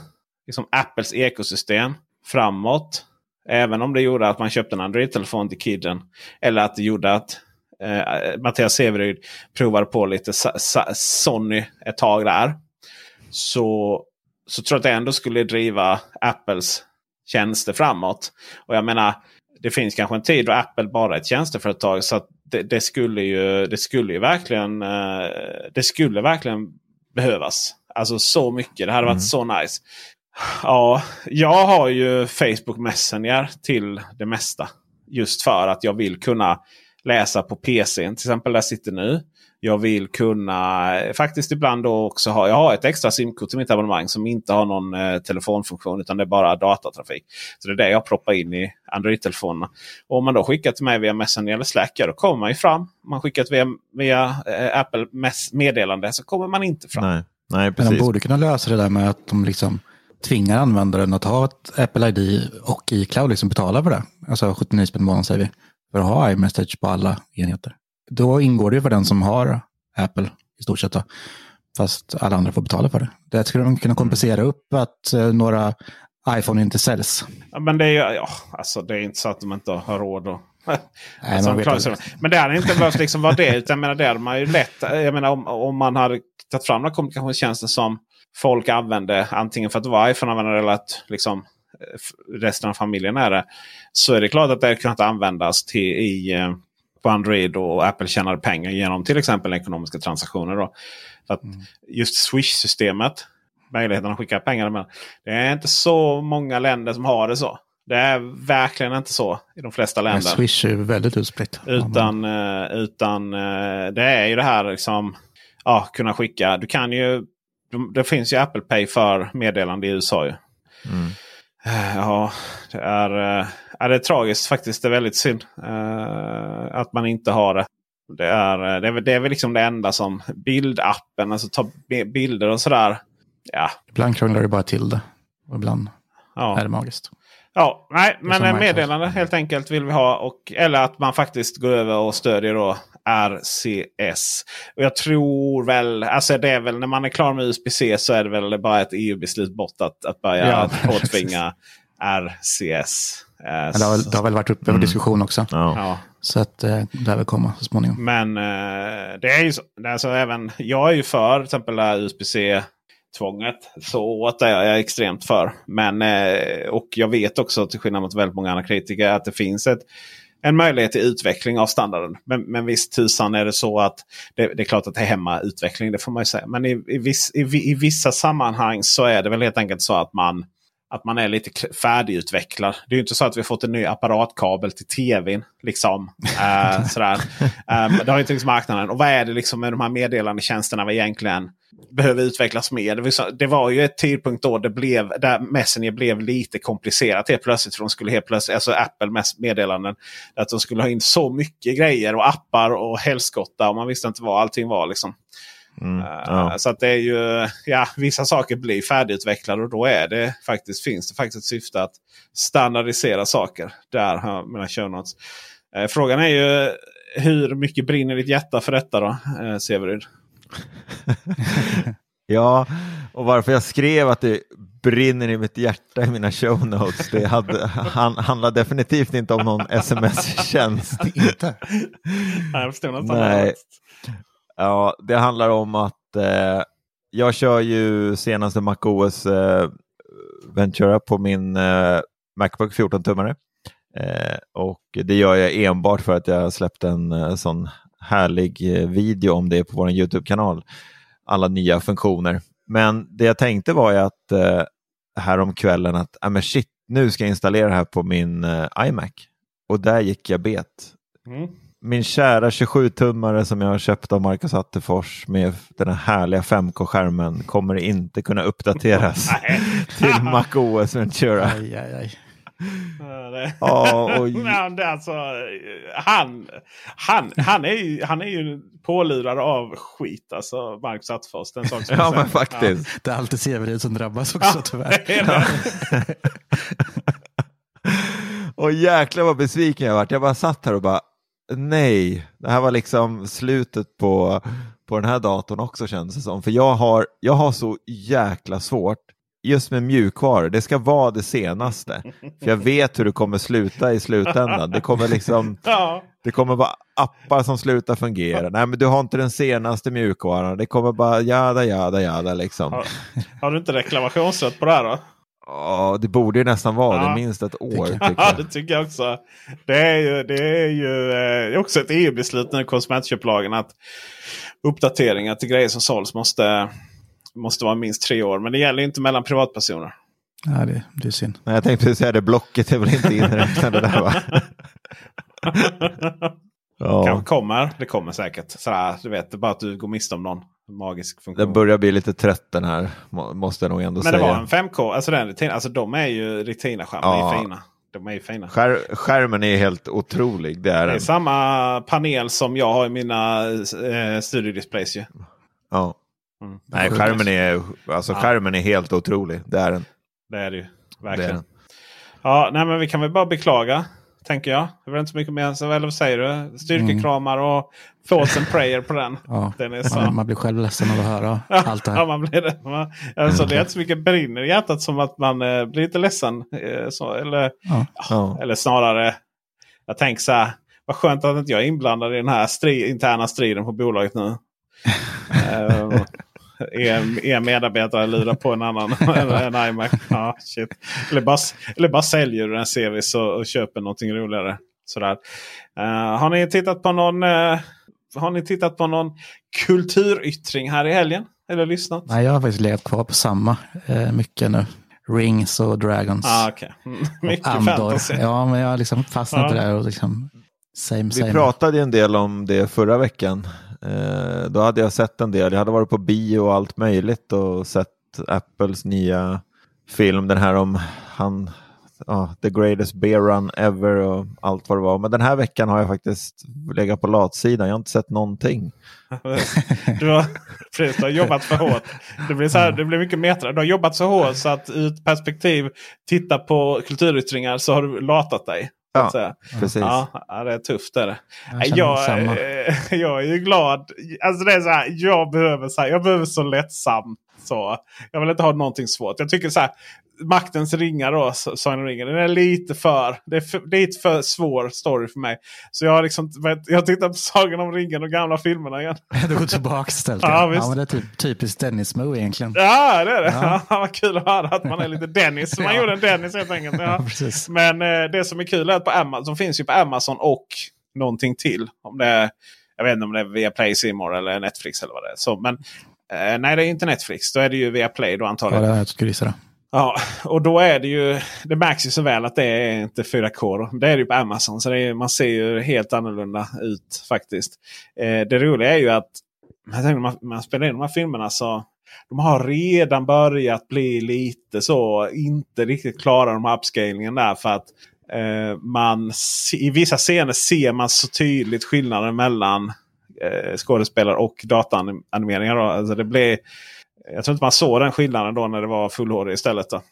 liksom Apples ekosystem framåt? Även om det gjorde att man köpte en Android-telefon till kidden. Eller att det gjorde att eh, Mattias Severyd provade på lite Sony ett tag där. Så, så tror jag att det ändå skulle driva Apples tjänster framåt. Och jag menar, det finns kanske en tid då Apple bara är ett tjänsteföretag. Så det, det, skulle ju, det skulle ju verkligen, eh, det skulle verkligen behövas. Alltså så mycket. Det hade varit mm. så nice. Ja, jag har ju Facebook Messenger till det mesta. Just för att jag vill kunna läsa på PC. Till exempel där jag sitter nu. Jag vill kunna faktiskt ibland då också ha jag har ett extra simkort till mitt abonnemang som inte har någon eh, telefonfunktion utan det är bara datatrafik. Så det är det jag proppar in i Android-telefonerna. Och om man då skickar till mig via Messenger eller Slack, då kommer man ju fram. Om man skickat via, via eh, Apple meddelande så kommer man inte fram. Nej, nej, precis. Men de borde kunna lösa det där med att de liksom tvingar användaren att ha ett Apple ID och iCloud liksom betala för det. Alltså 79 spänn i månaden säger vi för att ha iMessage på alla enheter. Då ingår det för den som har Apple i stort sett. Då. Fast alla andra får betala för det. Det skulle de kunna kompensera upp att eh, några iPhone inte säljs. Ja, men det är, ja, alltså, det är inte så att de inte har råd att *laughs* alltså, man men det hade inte behövt liksom vara det. Utan jag menar, det hade man ju lätt. Jag menar, om, om man hade tagit fram några kommunikationstjänster som folk använde. Antingen för att vara iPhone-användare eller att liksom, resten av familjen är det. Så är det klart att det kunnat användas till, i, eh, på Android och Apple tjänar pengar genom till exempel ekonomiska transaktioner. Då. att mm. Just Swish-systemet, möjligheten att skicka pengar. Men det är inte så många länder som har det så. Det är verkligen inte så i de flesta länder. Men Swish är väldigt utspritt. Utan, uh, utan uh, det är ju det här liksom. Ja, kunna skicka. Du kan ju. Det finns ju Apple Pay för meddelande i USA. Ju. Mm. Eh, ja, det är, äh, det är tragiskt faktiskt. Det är väldigt synd äh, att man inte har det. Det är, det är, det är väl liksom det enda som bildappen, alltså ta bilder och sådär. Ja. Ibland krånglar det bara till det. Och ibland ja. är det magiskt. Ja, nej, men meddelande helt enkelt vill vi ha. Och, eller att man faktiskt går över och stödjer då RCS. Och jag tror väl, alltså det är väl när man är klar med USB-C så är det väl bara ett EU-beslut bort att, att börja ja, *laughs* påtvinga RCS. Eh, Men det, har, väl- det har väl varit uppe för diskussion också. Ja. ja. Så att eh, det lär väl komma så småningom. Men eh, det är ju så. Alltså, även, jag är ju för till exempel det tvånget. Så det är jag extremt för. Men, eh, och jag vet också till skillnad mot väldigt många andra kritiker att det finns ett, en möjlighet till utveckling av standarden. Men, men visst tusan är det så att det, det är klart att det är hemmautveckling. Det får man ju säga. Men i, i, viss, i, i vissa sammanhang så är det väl helt enkelt så att man att man är lite färdigutvecklad. Det är ju inte så att vi har fått en ny apparatkabel till tvn. Liksom. *laughs* Eh, sådär. Eh, det har inte liksom marknaden. Och vad är det liksom med de här meddelandetjänsterna vi egentligen behöver utvecklas mer? Det var, så- det var ju ett tidpunkt då det blev, där Messenger blev lite komplicerat helt plötsligt. För de skulle helt plötsligt, alltså Apple meddelanden. Att de skulle ha in så mycket grejer och appar och helskotta. Och man visste inte vad allting var. Liksom. Mm. Uh, Ja. Så att det är ju, *laughs* ja, vissa saker blir färdigutvecklade och då är det faktiskt, finns det faktiskt ett syfte att standardisera saker. Där har mina show notes. Eh, frågan är ju hur mycket brinner ditt hjärta för detta då, uh, Severyd? *laughs* Ja, och varför jag skrev att det brinner i mitt hjärta i mina show notes, det hade, han, handlar definitivt inte om någon *laughs* sms-tjänst. Inte? Nej, jag förstår nästan. Nej. Ja, det handlar om att eh, jag kör ju senaste MacOS eh, Ventura på min eh, Macbook 14-tummare. Eh, och det gör jag enbart för att jag släppte en eh, sån härlig eh, video om det på vår YouTube-kanal. Alla nya funktioner. Men det jag tänkte var ju att eh, här om kvällen att ah, men shit, nu ska jag installera det här på min eh, iMac. Och där gick jag bet Mm min kära 27-tummare som jag har köpt av Marcus Attefors med den här härliga 5K-skärmen kommer inte kunna uppdateras *laughs* till MacOS Ventura. Aj, aj, aj. Ja, Ja, och- Men alltså, han, han, han, är ju, han är ju pålurad av skit, alltså Marcus Attefors. Den sak som Ja, men faktiskt. Det är alltid Severin som drabbas också Ja, tyvärr. det. *laughs* Och jäklar vad besviken jag varit. Jag bara satt här och bara nej, det här var liksom slutet på, på den här datorn också kändes det som. För jag har, jag har så jäkla svårt just med mjukvaror. Det ska vara det senaste. För jag vet hur det kommer sluta i slutändan. Det kommer liksom *laughs* Ja. Det kommer vara appar som slutar fungera. Nej, men du har inte den senaste mjukvaran. Det kommer bara jada, jada, jada liksom. Har, har du inte reklamationsrätt på det här då? Ja, det borde ju nästan vara Ja. det, minst ett år. Tycker Tycker Ja, jag. det tycker jag också. Det är ju, det är ju eh, också ett EU-beslut nu konsumentköplagen att uppdateringar till grejer som såls måste, måste vara minst tre år. Men det gäller inte mellan privatpersoner. Ja, det, det är synd. Nej, jag tänkte säga det, blocket är väl inte inräknat det där va? *laughs* Ja, Kanske kommer. Det kommer säkert. Sådär, du vet, det är bara att du går miste om någon magisk funktion. den börjar bli lite trött den här, må- måste jag nog ändå Men det säga. var en 5K. Alltså, den retina, alltså de är ju Retina-skärmar. Ja. fina. De är ju fina. Skär, skärmen är helt otrolig. Det är Det är den. samma panel som jag har i mina eh, studiodisplays. Ju. Ja. Mm. Nej, skärmen är, alltså, Ja. skärmen är helt otrolig. Det är den. Det är det ju. Det Verkligen. den. Ja, nej, men vi kan väl bara beklaga. Tänker jag. Det var inte så mycket mer. Så, eller vad säger du? Styrkekramar och thoughts and prayer på den. *laughs* Ja, Den är så. man, man blir själv ledsen av att höra *laughs* allt det Ja, här. man blir det. Man, alltså, det är inte så mycket brinner i hjärtat som att man eh, blir lite ledsen. Eh, så, eller, Ja. Ja. eller snarare, jag tänker så här. Vad skönt att inte jag är inblandad i den här stri interna striden på bolaget nu. *laughs* *laughs* Er, er medarbetare lurar på en annan en, *laughs* en iMac. Ja, shit. Eller, bara, eller bara säljer du en service och, och köper någonting roligare. Sådär. Eh, har ni tittat på någon eh, Har ni tittat på någon kulturyttring här i helgen? Eller lyssnat? Nej, jag har faktiskt legat kvar på samma eh, mycket nu. Rings och Dragons. Ah, okay. *laughs* Mycket och Andor. fantasy. Ja, men jag har liksom fastnat Ja. där och liksom same Vi same. pratade ju en del om det förra veckan. Eh, då hade jag sett en del. Jag hade varit på bio och allt möjligt och sett Apples nya film. Den här om han, ja, The Greatest Bear Run Ever och allt vad det var. Men den här veckan har jag faktiskt legat på latsidan. Jag har inte sett någonting. *laughs* Du har, precis, du har jobbat för hårt. Det blir, så här, det blir mycket metra. Du har jobbat så hårt så att ur ett perspektiv titta på kulturyttringar så har du latat dig. Ja, säga. Precis. Ja, det är tufft. Är det. Jag Jag, eh, *laughs* jag är ju glad. Alltså det är så här, jag behöver, så här, jag behöver så lättsamt Så, jag vill inte ha någonting svårt. Jag tycker så här. Maktens ringar då, Sagan ringen. Den är lite för, det är för, lite för svår story för mig. Så jag har liksom, jag tittar på Sagan om ringen och gamla filmerna igen. *laughs* Du går tillbaka istället. Ja, ja, men det är typ, typiskt Dennis-Moo egentligen. Ja, det är det. Ja. *laughs* Ja. Vad kul att höra att man är lite Dennis. Man *laughs* Ja. gjorde en Dennis helt enkelt. Ja. Men eh, det som är kul är att på Amazon, finns ju på Amazon och någonting till. Om det är, jag vet inte om det är via Play Simor eller Netflix eller vad det är. Så, men, eh, nej, det är inte Netflix. Då är det ju via Play då Ja, antagligen. är jag skulle gissa det. Ja, och då är det ju. Det märks ju så väl att det är inte 4K. Då. Det är det ju på Amazon. Så är, man ser ju helt annorlunda ut faktiskt. Eh, det roliga är ju att när man, man spelar in de här filmerna så. De har redan börjat bli lite så. Inte riktigt klara de här upscalingen där. För att eh, man i vissa scener ser man så tydligt skillnaden mellan eh, skådespelare och dataanimeringar. Då. Alltså det blir, jag tror inte man såg den skillnaden då när det var fullhårig istället. Då.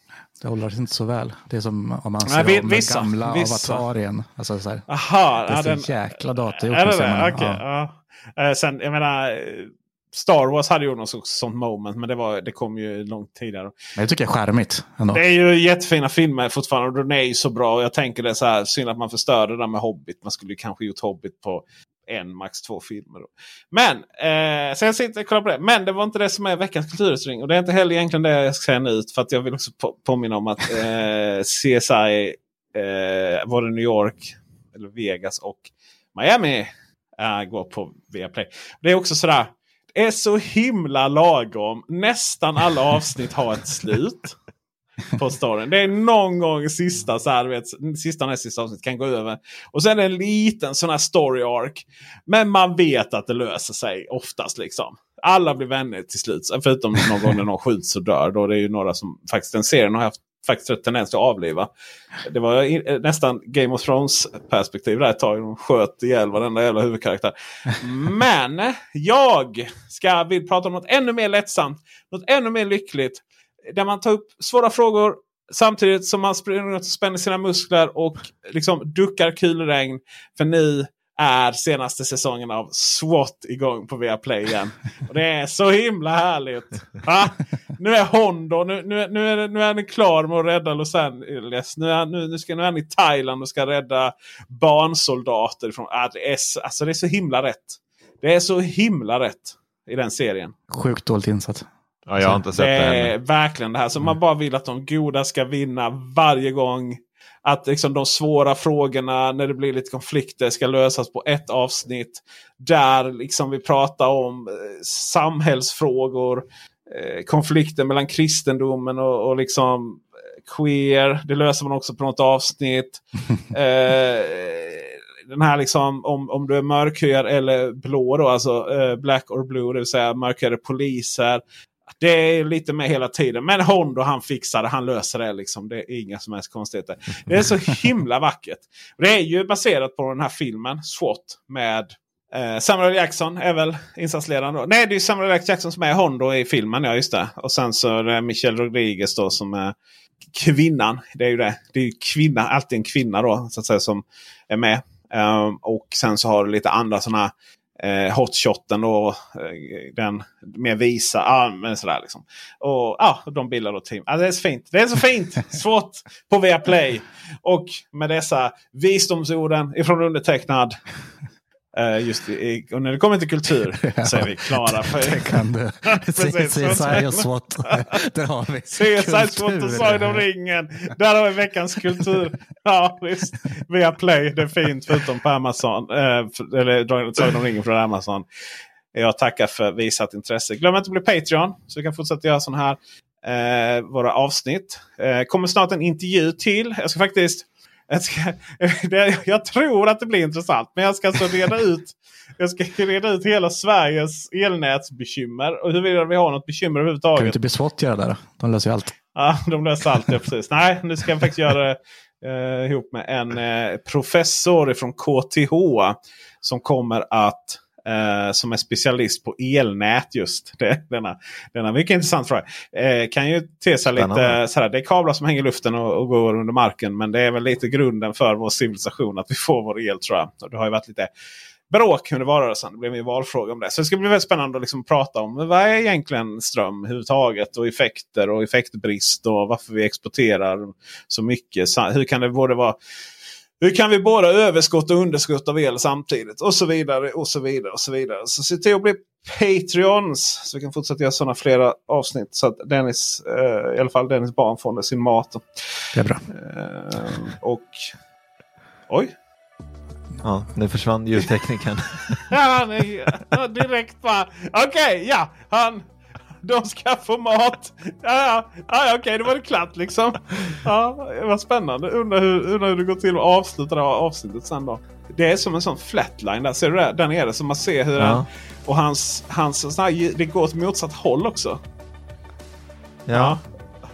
Det håller sig inte så väl. Det är som om man Nej, ser vi- om vissa- den gamla vissa. Avatar igen. Alltså, så här, Aha, det är ja, så den, jäkla datorgjort. är det det? Okej, Ja. ja. Eh, sen, jag menar, Star Wars hade ju något så- sånt moment. Men det, var, det kom ju långt tidigare. Men det tycker jag är charmigt. Ändå. Det är ju jättefina filmer fortfarande. Och de är ju så bra. Och jag tänker det så här, synd att man förstörde det där med Hobbit. Man skulle kanske gjort Hobbit på en, max två filmer. Då. Men, eh, så jag sitter och kollar på det. Men det var inte det som är veckans kulturutring. Och det är inte heller egentligen det jag ska säga nu. För att jag vill också på, påminna om att eh, CSI, eh, var det New York, eller Vegas och Miami eh, går på Viaplay. Det är också sådär. Det är så himla lagom. Nästan alla avsnitt har ett slut på storyn. Det är någon gång i sista, så här, du vet, sista näst sista avsnitt kan gå över. Och sen är det en liten sån här story arc. Men man vet att det löser sig oftast. liksom. Alla blir vänner till slut. Förutom någon gång när någon skjuts och dör. Då det är ju några som faktiskt den serien har haft faktiskt rätt tendens till att avliva. Det var eh, nästan Game of Thrones perspektiv där ett tag. De sköt ihjäl varenda jävla huvudkaraktär. Men jag ska vill prata om något ännu mer lättsamt. Något ännu mer lyckligt. Där man tar upp svåra frågor samtidigt som man springer runt och spänner sina muskler och liksom duckar kulregn. För nu är senaste säsongen av SWAT igång på Viaplay igen. Och det är så himla härligt. Ha? Nu är Hondo, nu, nu, nu, är, nu är ni klar med att rädda Los Angeles. Nu är, nu, nu, ska, nu är ni i Thailand och ska rädda barnsoldater. Från, ah, det, är, alltså det är så himla rätt. Det är så himla rätt i den serien. Sjukt dåligt insatt. Ja, jag har inte sett Det det är verkligen det här som man bara vill att de goda ska vinna varje gång. Att liksom de svåra frågorna när det blir lite konflikter ska lösas på ett avsnitt. Där liksom vi pratar om eh, samhällsfrågor. Eh, konflikter mellan kristendomen och, och liksom eh, queer. Det löser man också på något avsnitt. *laughs* eh, den här liksom om, om du är mörkhyad eller blå då. Alltså eh, black or blue. Det vill säga mörkhyade poliser. Det är lite med hela tiden. Men Hondo han fixar det. Han löser det. Liksom. Det är inga som helst konstigheter. Det är så himla vackert. Det är ju baserat på den här filmen SWAT. Med eh, Samuel Jackson är väl insatsledaren då. Nej det är ju Samuel L. Jackson som är Hondo i filmen. Ja just det. Och sen så är det Michelle Rodriguez då som är kvinnan. Det är ju det. Det är ju kvinna, alltid en kvinna då så att säga som är med. Um, och sen så har du lite andra sådana eh, hotshoten och eh, den mer visa. Ja, men sådär liksom. Och ja, de bildar då team. Ja, det är så fint. Det är så fint! *laughs* Svårt på Viaplay. Och med dessa visdomsorden ifrån undertecknad. Eh, just i, och när det kommer till kultur så är vi klara. För, Det kan du. CSI och SWAT. Där har vi CSI Svårt och Sagan om ringen. Där har vi veckans kultur. Ja visst. Via Play. Det är fint förutom på Amazon. Eh, eller Sagan om ringen från Amazon. Jag tackar för visat intresse. Glöm inte att bli Patreon. Så vi kan fortsätta göra sådana här eh, våra avsnitt. Eh, kommer snart en intervju till. Jag ska faktiskt... Jag, ska, *laughs* jag tror att det blir intressant. Men jag ska alltså reda ut. *laughs* Jag ska reda ut hela Sveriges elnätsbekymmer. Och huruvida vi har något bekymmer Kan överhuvudtaget. vi inte bli SWAT göra det då? De löser ju allt. Ja, de löser allt. Ja, precis. Nej, nu ska jag faktiskt göra det eh, ihop med en eh, professor från KTH. Som kommer att eh, som är specialist på elnät just. *laughs* Det, denna, denna mycket intressant fråga. Eh, kan ju te sig lite sådär. Det är kablar som hänger i luften och, och går under marken. Men det är väl lite grunden för vår civilisation att vi får vår el tror jag. Och det har ju varit lite bråk under valrörelsen. Det blev en valfråga om det. Så det ska bli väldigt spännande att liksom prata om vad är egentligen ström överhuvudtaget. Och effekter och effektbrist och varför vi exporterar så mycket. Hur kan det både vara hur kan vi både överskott och underskott av el samtidigt? Och så vidare och så vidare. och Så vidare. Så se till att bli Patreons. Så vi kan fortsätta göra sådana flera avsnitt. Så att Dennis, eh, i alla fall Dennis barn får sin mat. Det är bra. Eh, och... Oj! Ja, nu försvann ljudteknikern. *laughs* ja, han är direkt bara... Okej, okay, ja. Han, de ska få mat. Ja, ja, ja okej, då var det klart liksom. Ja, vad spännande. Undrar hur, undrar hur det går till att avsluta det här avsnittet sen då. Det är som en sån flatline där. Ser du det? Där nere. Så man ser hur ja. den... Och hans, hans här, det går åt motsatt håll också. Ja. ja.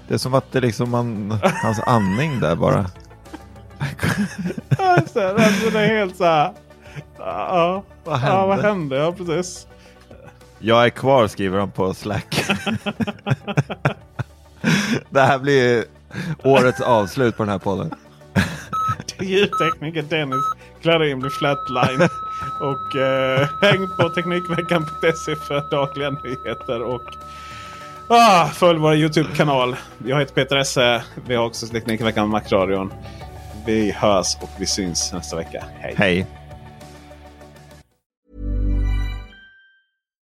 Det är som att det liksom man, hans andning där bara. ja, det. Alltså, det är helt så här. Ja, vad hände? Ja, vad hände? Ja, precis. Jag är kvar skriver han på Slack. *laughs* det här blir årets avslut på den här podden. Ljudtekniker Dennis Klarin blir flatline. och eh, häng på Teknikveckan.se för dagliga nyheter. Och ah, följ vår Youtube-kanal. Jag heter Peter Esse. Vi har också Teknikveckan med Macradion. Vi hörs och vi syns nästa vecka. Hej! Hej!